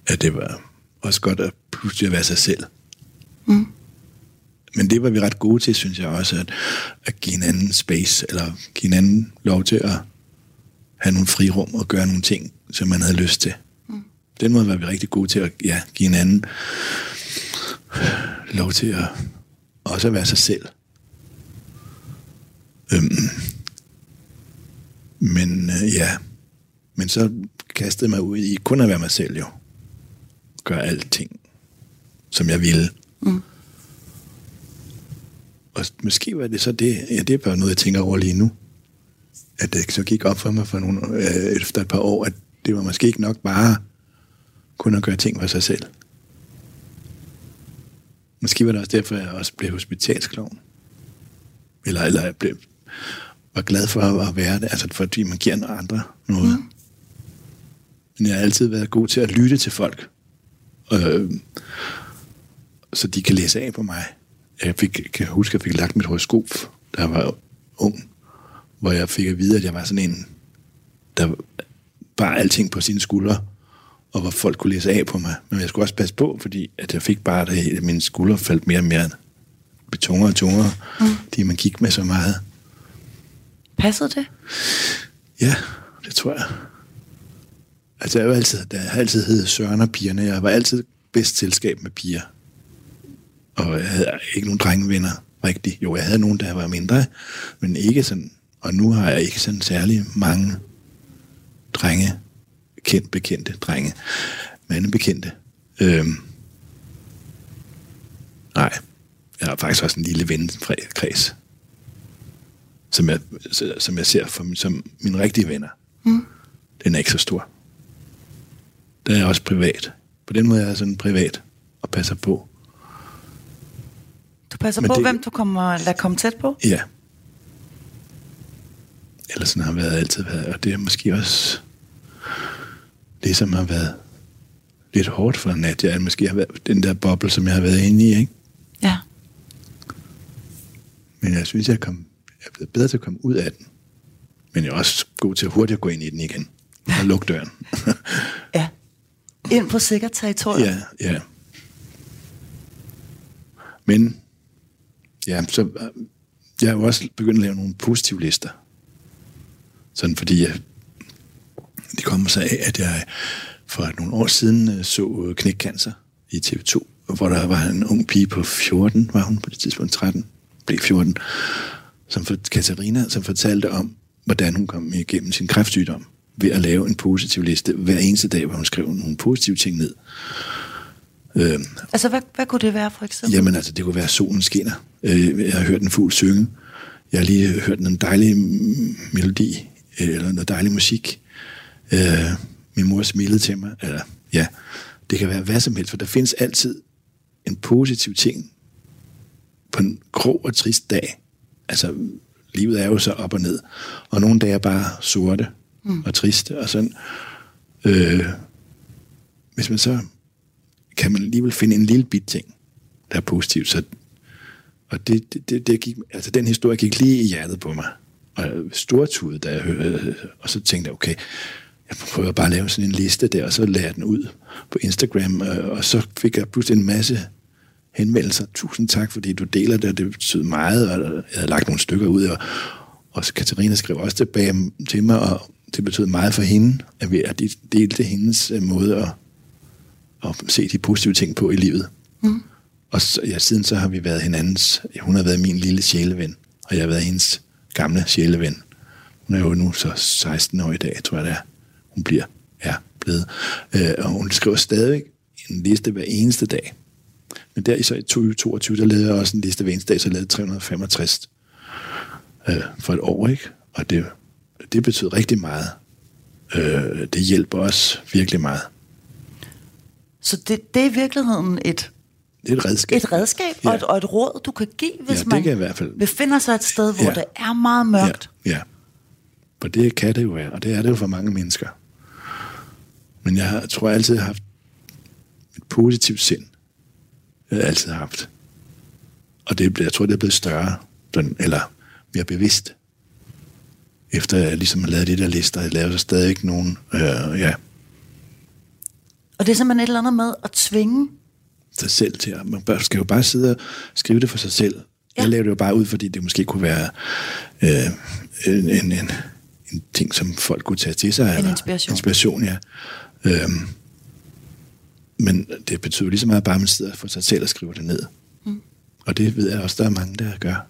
At det var også godt at pludselig at være sig selv. Mm. Men det var vi ret gode til, synes jeg også, at, at give hinanden space, eller give hinanden lov til at have nogle frirum og gøre nogle ting, som man havde lyst til. Den måde var vi rigtig gode til at ja, give hinanden lov til at også at være sig selv. Øhm, men øh, ja, men så kastede jeg mig ud i kun at være mig selv jo. Gøre alting, som jeg ville. Mm. Og måske var det så det, ja, det er bare noget, jeg tænker over lige nu. At det så gik op for mig for nogle, øh, efter et par år, at det var måske ikke nok bare kun at gøre ting for sig selv. Måske var det også derfor, jeg også blev hospitalsklovn. Eller, eller jeg blev, var glad for at være det, altså fordi man giver nogle andre noget. Mm. Men jeg har altid været god til at lytte til folk. Øh, så de kan læse af på mig. Jeg fik, kan huske, at jeg fik lagt mit horoskop, da jeg var ung, hvor jeg fik at vide, at jeg var sådan en, der bar alting på sine skuldre, og hvor folk kunne læse af på mig. Men jeg skulle også passe på, fordi at jeg fik bare det, at mine skuldre faldt mere og mere blev tungere og tungere, mm. fordi man gik med så meget. Passede det? Ja, det tror jeg. Altså, jeg, var altid, der har altid heddet Søren og pigerne. Jeg var altid bedst selskab med piger. Og jeg havde ikke nogen drengevenner rigtigt. Jo, jeg havde nogen, der var mindre, men ikke sådan. Og nu har jeg ikke sådan særlig mange drenge, kendt bekendte drenge, mandebekendte. Øhm, nej, jeg har faktisk også en lille vennekreds, som jeg, som jeg ser for, som mine rigtige venner. Mm. Den er ikke så stor. Der er jeg også privat. På den måde er jeg sådan privat og passer på. Du passer Men på, det- hvem du kommer, lader komme tæt på? Ja. Eller sådan har været altid været. Og det er måske også det, som har været lidt hårdt for Nadia, at måske har været den der boble, som jeg har været inde i, ikke? Ja. Men jeg synes, jeg, kom, jeg er blevet bedre til at komme ud af den. Men jeg er også god til at hurtigt gå ind i den igen. Og lukke døren. Ja. Ind på sikkert territorium. ja, ja. Men, ja, så øh, jeg har jo også begyndt at lave nogle positive lister. Sådan fordi jeg, det kommer sig af, at jeg for nogle år siden øh, så øh, knækcancer i TV2, hvor der var en ung pige på 14, var hun på det tidspunkt 13, blev 14, som for, Katarina, som fortalte om, hvordan hun kom igennem sin kræftsygdom ved at lave en positiv liste hver eneste dag, hvor hun skrev nogle positive ting ned. Øhm, Altså, hvad, hvad kunne det være, for eksempel? Jamen altså, det kunne være, at solen skinner. Øh, Jeg har hørt en fugl synge. Jeg har lige hørt en dejlig melodi, øh, eller noget dejlig musik. Øh, Min mor smilede til mig. Eller, ja, det kan være hvad som helst, for der findes altid en positiv ting på en grå og trist dag. Altså, livet er jo så op og ned. Og nogle dage er bare sorte mm. og triste, og sådan. Øh, hvis man så kan man alligevel finde en lille bit ting, der er positivt. Så, og det, det, det, det gik, altså den historie gik lige i hjertet på mig. Og jeg stortude, da jeg hørte, og så tænkte jeg, okay, jeg prøver bare at lave sådan en liste der, og så lagde jeg den ud på Instagram, øh, og så fik jeg pludselig en masse henvendelser. Tusind tak, fordi du deler det, og det betyder meget, og jeg havde lagt nogle stykker ud, og, og Katarina skrev også tilbage til mig, og det betød meget for hende, at vi at de delte hendes øh, måde at, at se de positive ting på i livet. Mm. Og så, ja, siden så har vi været hinandens, hun har været min lille sjæleven, og jeg har været hendes gamle sjæleven. Hun er jo nu så 16 år i dag, tror jeg det er. Hun bliver, ja, blevet. Øh, og hun skriver stadig en liste hver eneste dag. Men der i så i 2022, der lavede jeg også en liste hver eneste dag, så jeg lavede 365 øh, for et år, ikke? Og det, det betyder rigtig meget. Øh, det hjælper os virkelig meget. Så det, det er i virkeligheden et, Det er et redskab. et redskab ja. og, et, og et råd, du kan give, hvis det man kan jeg i hvert fald. befinder sig et sted, hvor Ja. det er meget mørkt. Ja, ja. For det kan det jo være, og det er det jo for mange mennesker. Men jeg tror jeg altid har haft et positivt sind. Det har jeg altid haft. Og det, jeg tror, det er blevet større, sådan, eller mere bevidst. Efter jeg ligesom har lavet de der lister, jeg lavede så stadig ikke nogen, øh, ja, Og det er simpelthen et eller andet med at tvinge. sig selv til man skal jo bare sidde og skrive det for sig selv. Ja. Jeg lavede det jo bare ud, fordi det måske kunne være øh, en, en, en, en ting, som folk kunne tage til sig. En inspiration. Inspiration, ja. Øhm, men det betyder lige så meget bare, at man sidder for sig selv og skriver det ned. Mm. Og det ved jeg også, der er mange, der gør.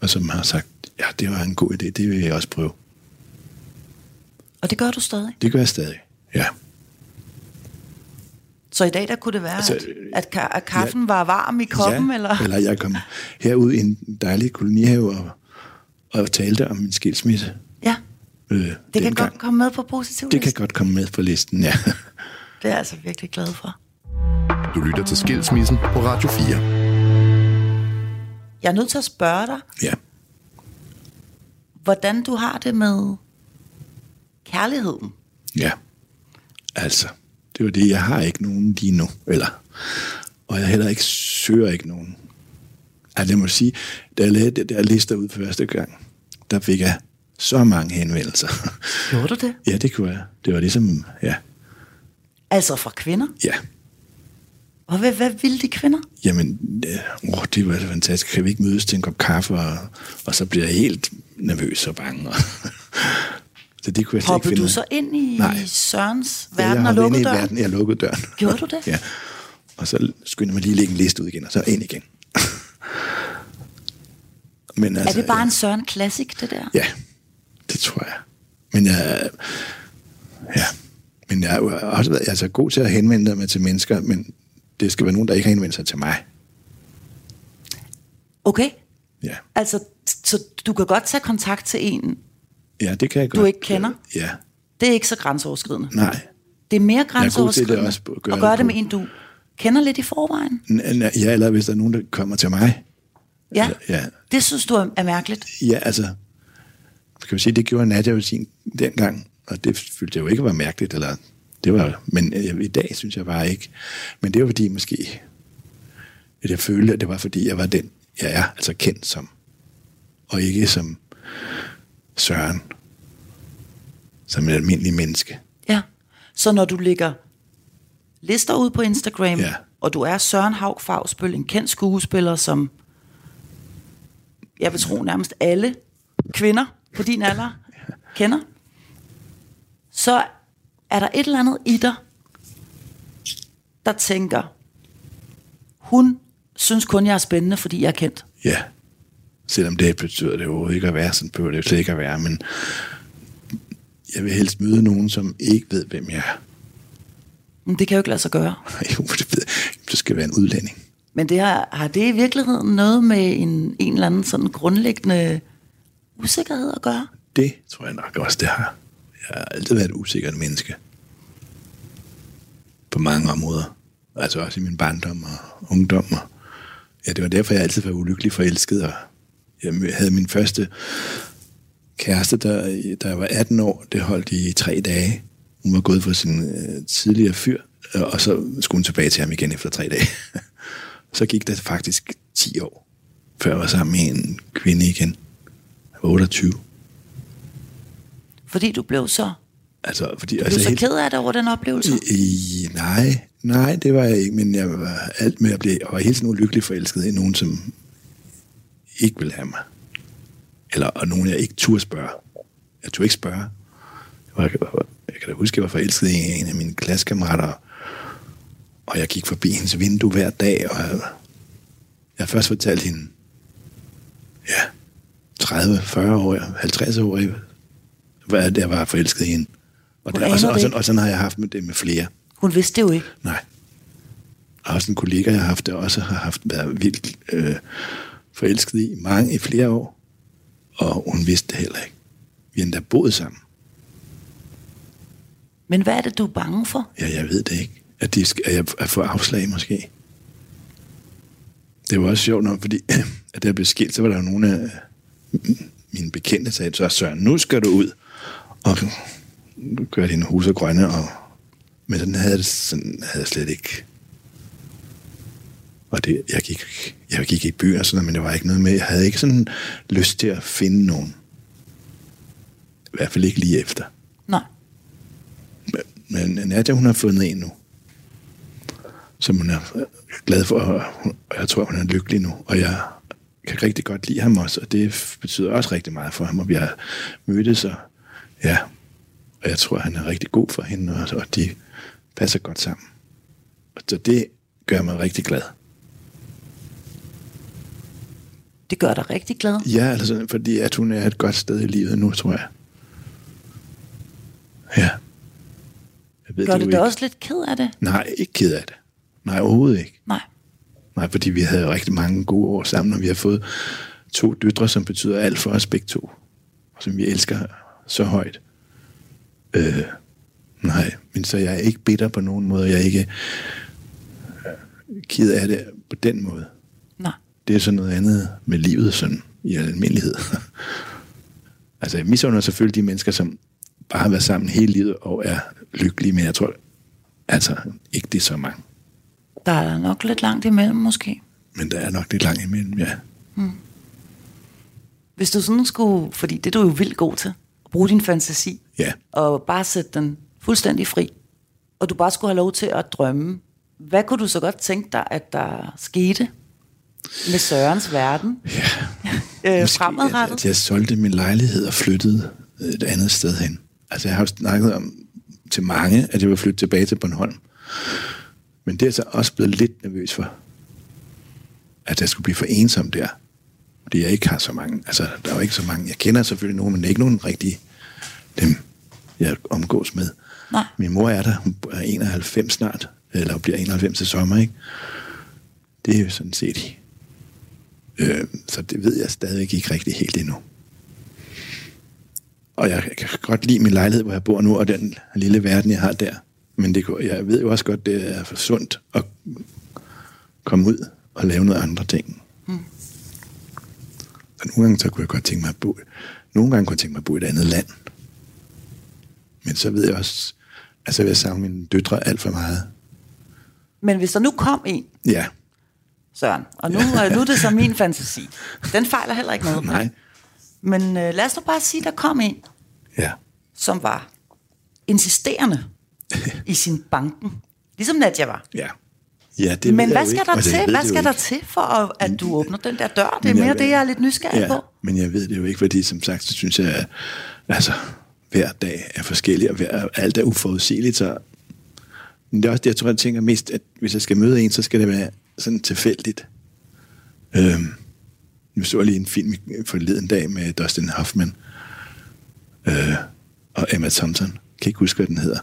Og som har sagt, ja, det var en god idé, det vil jeg også prøve. Og det gør du stadig. Det gør jeg stadig, ja. Så i dag der kunne det være, Altså, at, at, at kaffen ja, var varm i koppen, ja, eller? eller jeg kom herud i en dejlig kolonihave og, og talte om min skilsmisse. Øh, det kan dengang. godt komme med på positiv Det kan godt komme med på listen, ja. Det er jeg altså virkelig glad for. Du lytter til Skilsmissen på Radio 4. Jeg er nødt til at spørge dig, ja. hvordan du har det med kærligheden. Ja. Altså, det var det. Jeg har ikke nogen lige nu. Eller, og jeg heller ikke søger ikke nogen. Altså, jeg må sige, da jeg lavede det der lister ud første gang, der fik jeg så mange henvendelser. Gjorde du det? ja, det kunne jeg. Det var ligesom, ja, Altså fra kvinder? ja. Og hvad, hvad ville de kvinder? Jamen, øh, det var så fantastisk. Kan vi ikke mødes til en kop kaffe? Og, og så bliver jeg helt nervøs og bange. Og så det kunne jeg ikke Hoppede finde du så ind i Nej. Sørens Ja, verden jeg og lukkede døren? verden. Jeg lukkede døren. Gjorde du det? ja. Og så skynder man lige at lægge en liste ud igen, og så ind igen. Men Altså, er det bare en Søren Classic, det der? Ja, det tror jeg. Men jeg, ja, men jeg har også været altså, god til at henvende mig til mennesker, men det skal være nogen, der ikke har henvendt sig til mig. Okay. Ja, Altså, så du kan godt tage kontakt til en, ja det kan jeg Du godt. ikke kender? Ja, det er ikke så grænseoverskridende. nej. Det er mere er god til det grænseoverskridende også, gøre at gøre det det med en, du kender lidt i forvejen. N- Ja, eller hvis der er nogen, der kommer til mig. Ja, Ja, det synes du er er mærkeligt. ja altså, skal vi sige, det gjorde Nadia jo sin dengang, og det følte jeg jo ikke var mærkeligt, eller det var, men øh, i dag synes jeg bare ikke. Men det var fordi måske, at jeg følte, at det var fordi, jeg var den, jeg er, altså kendt som, og ikke som Søren, som et almindeligt menneske. Ja. Så når du lægger lister ud på Instagram, Ja. og du er Søren Haug Fagsbøl, en kendt skuespiller, som jeg vil tro nærmest alle kvinder på din alder kender, så er der et eller andet i dig, der tænker, hun synes kun, jeg er spændende, fordi jeg er kendt. Ja. Selvom det betyder det jo ikke at være, sådan behøver det jo slet ikke at være, men jeg vil helst møde nogen, som ikke ved, hvem jeg er. Men det kan jo ikke lade sig gøre. Jo, det ved. Det skal være en udlænding. Men det har, har det i virkeligheden noget med en, en eller anden sådan grundlæggende usikkerhed at gøre? Det tror jeg nok også, det har. Jeg har altid været et usikkert menneske. På mange områder. Altså også i min barndom og ungdom. Og ja, det var derfor, jeg altid var ulykkelig forelsket. Og jeg havde min første kæreste, der, der var 18 år. Det holdt i tre dage. Hun var gået for sin øh, tidligere fyr, øh, og så skulle hun tilbage til ham igen efter tre dage. så gik det faktisk 10 år, før jeg var sammen med en kvinde igen. Jeg var 28. Fordi du blev så, Altså, fordi, du altså, blev så helt- ked af det over den oplevelse? I, nej, nej, det var jeg ikke, men jeg var alt med at blive, jeg var helt sådan ulykkelig forelsket i nogen, som ikke ville have mig. Eller og nogen, jeg ikke turde spørge. Jeg turde ikke spørge. Jeg, var, jeg, var, jeg kan da huske, jeg var forelsket i en af mine klassekammerater, og jeg gik forbi hendes vindue hver dag, og jeg, jeg først fortalt hende, ja, 30, 40 år, 50 år, hvad jeg var forelsket i hende. Og, der, og, så, og, det så, ikke. og sådan har jeg haft med det med flere. Hun vidste det jo ikke. Nej. Og også en kollega, jeg har haft, der også har haft været vildt øh, forelsket i mange i flere år. Og hun vidste det heller ikke. Vi endda boet sammen. Men hvad er det, du er bange for? Ja, jeg ved det ikke. At, de skal, at jeg at få afslag måske. Det var også sjovt nok, fordi at da jeg blev skilt, så var der jo nogle af mine bekendte, sagde, så Søren, nu skal du ud og gøre dine huse grønne. Og, men sådan havde, det, sådan havde jeg slet ikke. Og det, jeg, gik, jeg gik i byen og sådan noget, men det var ikke noget med, jeg havde ikke sådan lyst til at finde nogen. I hvert fald ikke lige efter. Nej. Men men Nadia, hun har fundet en nu, som hun er glad for, og jeg tror, hun er lykkelig nu. Og jeg kan rigtig godt lide ham også, og det betyder også rigtig meget for ham, og vi har mødtes, og ja, og jeg tror, han er rigtig god for hende, og, og de passer godt sammen. Og så det gør mig rigtig glad. Det gør dig rigtig glad. Ja, altså, fordi at hun er et godt sted i livet nu, tror jeg. Ja. Jeg ved Gør det ikke. dig også lidt ked af det? Nej, ikke ked af det. Nej, overhovedet ikke. Nej. Nej, fordi vi havde rigtig mange gode år sammen, og vi har fået to døtre, som betyder alt for os begge to, og som vi elsker så højt. Øh, nej, men så jeg er ikke bitter på nogen måde. Jeg er ikke øh, ked af det på den måde. Nej. Det er sådan noget andet med livet sådan i almindelighed. altså, jeg misunder selvfølgelig de mennesker, som bare har været sammen hele livet og er lykkelige, men jeg tror altså ikke, det er så mange. Der er nok lidt langt imellem måske. Men der er nok lidt langt imellem, ja. Hvis du sådan skulle, fordi det er du jo vildt god til, at bruge din fantasi, Ja. og bare sætte den fuldstændig fri, og du bare skulle have lov til at drømme, hvad kunne du så godt tænke dig, at der skete med Sørens verden Ja. øh, fremadrettet? At, at jeg solgte min lejlighed og flyttede et andet sted hen. Altså, jeg har jo snakket om til mange, at jeg vil flytte tilbage til Bornholm. Men det er så også blevet lidt nervøs for, at jeg skulle blive for ensom der. Fordi jeg ikke har så mange. Altså, der er jo ikke så mange. Jeg kender selvfølgelig nogen, men det er ikke nogen rigtige dem, jeg omgås med. Nej. Min mor er der. Hun er 91 snart. Eller hun bliver 91 til sommer, ikke? Det er jo sådan set... Øh, så det ved jeg stadigvæk ikke rigtig helt endnu. Og jeg kan godt lide min lejlighed, hvor jeg bor nu, og den lille verden, jeg har der. Men det, jeg ved jo også godt, det er for sundt at komme ud og lave noget andre ting. Mm. Så nogle gange så kunne jeg godt tænke mig at bo... Nogle gange kunne jeg tænke mig at bo i et andet land. Men så ved jeg også, at så vil jeg savne mine døtre alt for meget. Men hvis der nu kom en, Ja, Søren, og nu, ja. nu er det så min fantasi. Den fejler heller ikke noget. nej, Men øh, lad os nu bare sige, der kom en, ja. som var insisterende i sin banken. Ligesom Nadia var. Ja. Ja, det Men hvad jo skal ikke. der Altså, jeg til? Hvad skal der ikke. til for, at, at du åbner den der dør? Det er Men mere ved- det, jeg er lidt nysgerrig ja, på. men jeg ved det jo ikke, fordi som sagt, så synes jeg, at altså, hver dag er forskellig, og hver, alt er uforudsigeligt, så men det er også det, jeg tror, jeg tænker mest, at hvis jeg skal møde en, så skal det være sådan tilfældigt. Øhm, nu så jeg lige en film forleden dag med Dustin Hoffman øh, og Emma Thompson. Jeg kan ikke huske, hvad den hedder.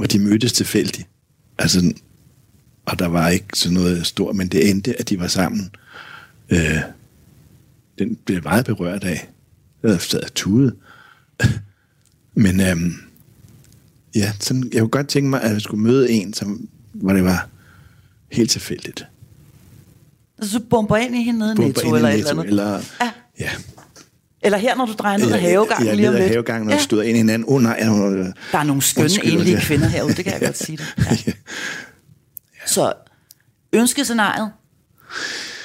Hvor de mødtes tilfældigt. Altså, og der var ikke sådan noget stort, men det endte, at de var sammen. Øh, den blev meget berørt af. Jeg sad og tude. Men øhm, ja, sådan, jeg kunne godt tænke mig, at jeg skulle møde en, som, hvor det var helt tilfældigt. Så du bomber ind i hende nede i Netto i eller et eller andet. Eller, Ja. ja. Eller her, når du drejer ned ad havegangen jeg, lige om lidt. havegangen, når Ja. ja. støder ind i hinanden. Oh, nej, jeg, må- Der er nogle skønne enlige det- kvinder herude, det kan jeg godt sige dig. Ja. Så ønskescenariet,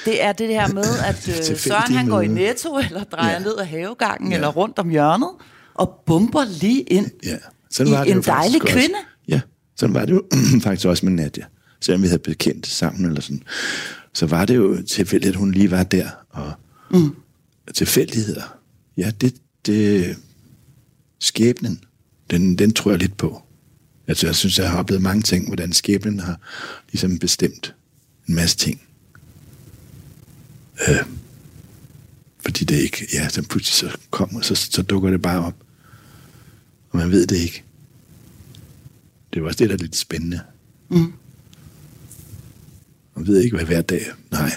det er det her med, at øh, Søren han går i. Netto, eller drejer Ja. ned ad havegangen, Ja. eller rundt om hjørnet, og bomber lige ind Ja. i var det en dejlig også. kvinde. Ja, sådan var det jo faktisk også med Nadia. Selvom vi havde bekendt sammen eller sådan, så var det jo tilfældigt, at hun lige var der. Og mm. tilfældigheder, ja, det, det skæbnen, den, den tror jeg lidt på. Altså, jeg synes, jeg har oplevet mange ting, hvordan skæbnen har ligesom bestemt en masse ting. Øh, fordi det ikke, ja, så pludselig så kommer, så, så dukker det bare op. Og man ved det ikke. Det jo også det, der er lidt spændende. Mm. Man ved ikke, hvad hver dag, nej,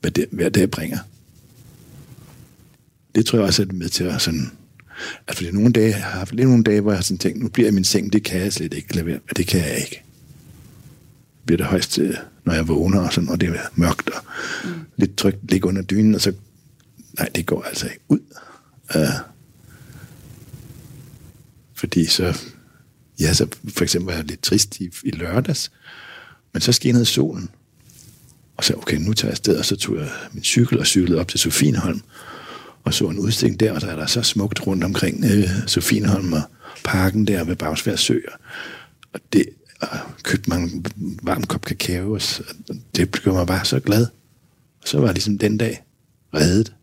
hvad det, hver dag bringer. Det tror jeg også er med til at sådan, at fordi nogle dage, jeg har haft lidt nogle dage, hvor jeg har sådan tænkt, nu bliver jeg min seng, det kan jeg slet ikke lade være, det kan jeg ikke. Det bliver det højst, når jeg vågner, og, sådan, og det er mørkt, og mm. lidt trygt ligge under dynen, og så, nej, det går altså ikke ud. Uh, fordi så, ja, så for eksempel var jeg lidt trist i, i lørdags, men så skinnede solen, og så, okay, nu tager jeg afsted, og så tog jeg min cykel og cyklede op til Sofienholm, og så en udstilling der, og der er der så smukt rundt omkring øh, Sofienholm og parken der ved Bagsvær Sø. Og det og købte mig en varm kop kakao, og det gjorde mig bare så glad. Og så var ligesom den dag reddet.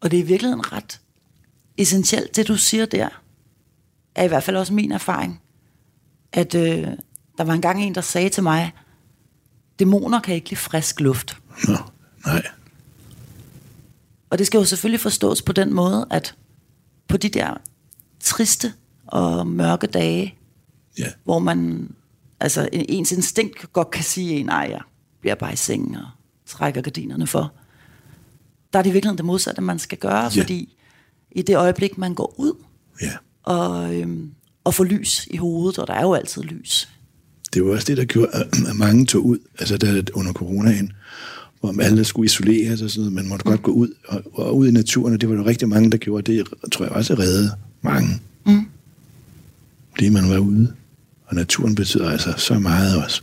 Og det er i virkeligheden ret essentielt, det du siger der, er i hvert fald også min erfaring, at øh, der var engang en, der sagde til mig, dæmoner kan ikke lide frisk luft. Nå, nej. Og det skal jo selvfølgelig forstås på den måde, at på de der triste og mørke dage, Ja, hvor man, altså en- ens instinkt godt kan sige, nej, jeg bliver bare i sengen og trækker gardinerne for. Der er det i virkeligheden det modsatte, man skal gøre, Ja. fordi i det øjeblik, man går ud ja. og, øhm, og får lys i hovedet, og der er jo altid lys. Det var også det, der gjorde, at mange tog ud, altså der under coronaen, hvor alle skulle isoleres og sådan noget. Man måtte godt gå ud og, og ud i naturen, og det var jo rigtig mange, der gjorde det. tror jeg også reddede mange. Mm. Fordi man var ude. Og naturen betyder altså så meget også.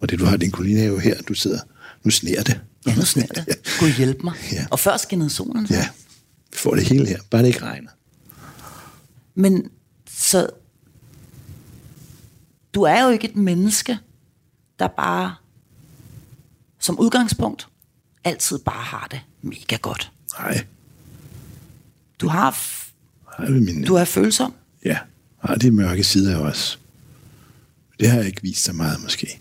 Og det, du har din kolonihave her, du sidder, nu sner det. Ja, nu sner det. Gud hjælp mig. Ja. Og før skinnede solen. så. Ja, vi får det hele her, bare det ikke regner. Men så... Du er jo ikke et menneske, der bare som udgangspunkt altid bare har det mega godt. Nej, Du har, f- har vi min, du er følsom. ja, har de mørke sider også. Det har jeg ikke vist så meget, måske.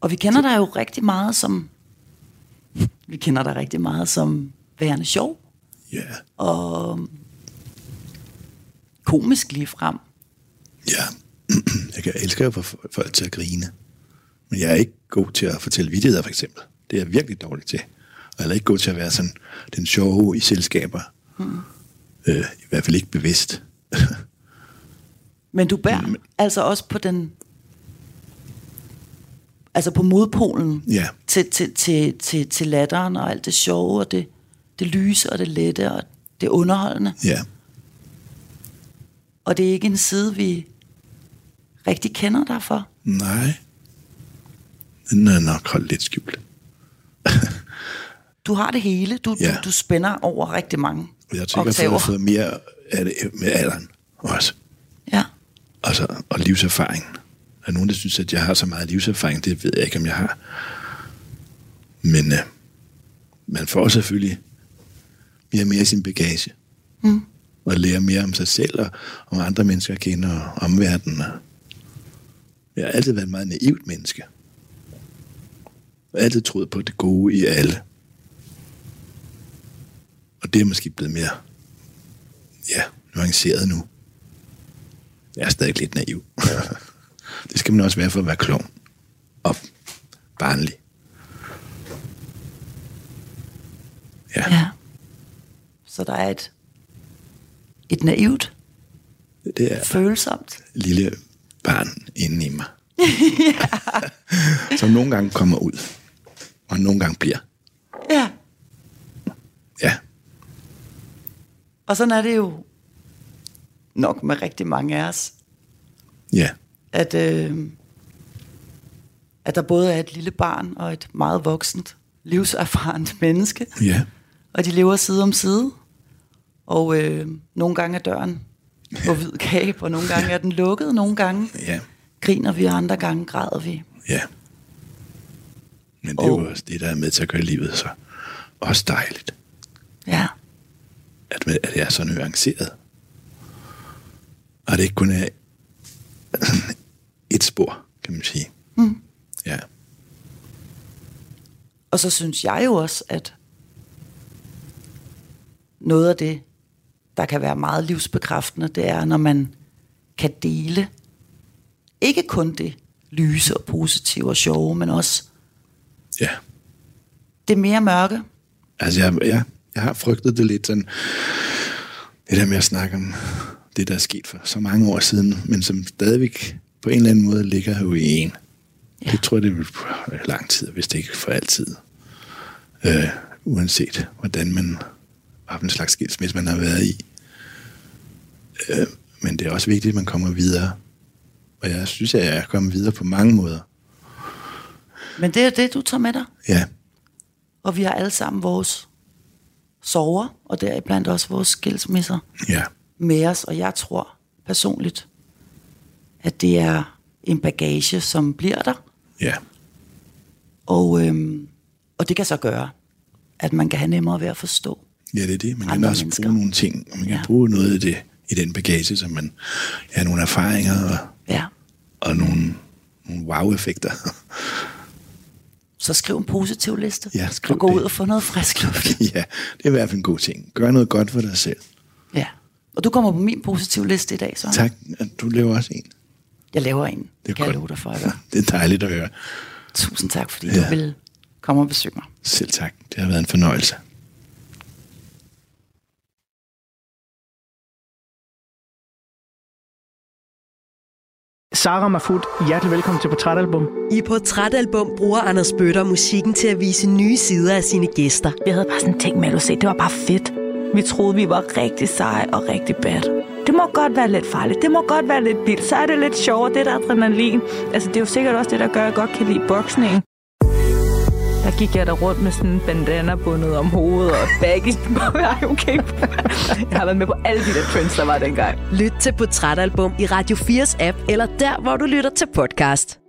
Og vi kender dig jo rigtig meget som... Vi kender dig rigtig meget som værende sjov Ja, og komisk lige frem. ja. Jeg kan elsker at få folk til at grine. Men jeg er ikke god til at fortælle vittigheder, for eksempel. Det er jeg virkelig dårlig til. Og jeg er ikke god til at være sådan den sjove i selskaber. Mm. Øh, I hvert fald ikke bevidst. Men du bærer mm. altså også på den... Altså på modpolen Ja. til, til, til, til, til latteren og alt det sjove og det, det lyse og det lette og det underholdende. Ja, Og det er ikke en side, vi rigtig kender dig for. nej. Den er nok holdt lidt skjult. Du har det hele. Du, Ja. du, du spænder over rigtig mange Og Jeg tænker, at jeg har fået mere af det med alderen også. Ja. Altså, og livserfaring. Der er nogen, der synes, at jeg har så meget livserfaring. Det ved jeg ikke, om jeg har. Men øh, man får selvfølgelig mere og mere sin bagage. Mm. Og lærer mere om sig selv og om andre mennesker at kende og omverdenen. Og Jeg har altid været et meget naivt menneske. Og altid troet på det gode i alle. Og det er måske blevet mere ja, nuanceret nu. Jeg er stadig lidt naiv. det skal man også være for at være klog. Og barnlig. Ja, ja. ja. Så der er et, et naivt, det er følsomt. lille barn inde i mig. Som nogle gange kommer ud. Og nogle gange bliver. Ja. Ja, Og sådan er det jo nok med rigtig mange af os, ja, at, øh, at der både er et lille barn og et meget voksent, livserfarent menneske, ja. og de lever side om side. Og øh, nogle gange er døren på hvid kab, og nogle gange er den lukket, nogle gange Ja, griner vi, og andre gange græder vi. ja. Men det er jo Og- også det, der er med til at gøre livet så også dejligt. Ja, at, at det er så nuanceret. Og det ikke kun er et spor, kan man sige. Mm. Ja, og så synes jeg jo også, at noget af det, der kan være meget livsbekræftende, det er, når man kan dele ikke kun det lyse og positive og sjove, men også ja. det mere mørke. Altså, jeg, jeg, jeg har frygtet det lidt sådan, det der med at snakke om det, der er sket for så mange år siden, men som stadigvæk på en eller anden måde ligger jo i en. Ja. Ja. Det tror jeg, det vil lang tid, hvis det ikke for altid. Øh, uanset hvordan man, hvilken slags skilsmisse man har været i. Øh, men det er også vigtigt, at man kommer videre. Og jeg synes, at jeg er kommet videre på mange måder. Men det er det, du tager med dig. Ja, Og vi har alle sammen vores sorger, og deriblandt også vores skilsmisser ja, med os. Og jeg tror personligt, at det er en bagage, som bliver der. ja, Og, øhm, og det kan så gøre, at man kan have nemmere ved at forstå. Ja, det er det. Man kan også mennesker. bruge nogle ting, man kan Ja. ja. bruge noget af det i den bagage, så man har nogle erfaringer og, Ja. og nogle, nogle wow-effekter. Så skriv en positiv liste, Ja, skriv og gå det. ud og få noget frisk luft. ja, det er i hvert fald en god ting. Gør noget godt for dig selv. Ja. Og du kommer på min positive liste i dag, så Tak, du laver også en. jeg laver en. Det er kan jeg godt. love dig for, at gøre. Det er dejligt at høre. Tusind tak, fordi Ja. du vil komme og besøge mig. Selv tak. Det har været en fornøjelse. Sara Mafut, hjertelig velkommen til Portrætalbum. I Portrætalbum bruger Anders Bøtter musikken til at vise nye sider af sine gæster. Jeg havde bare sådan tænkt med, at du se, det var bare fedt. Vi troede, vi var rigtig seje og rigtig bad. Det må godt være lidt farligt. Det må godt være lidt vildt. Så er det lidt sjovere, det der adrenalin. Altså, det er jo sikkert også det, der gør, at jeg godt kan lide boksning. Der gik jeg der rundt med sådan en bandana bundet om hovedet og baggy. Ej, okay. Jeg har været med på alle de der trends, der var dengang. Lyt til Portrætalbum i Radio 4's app, eller der, hvor du lytter til podcast.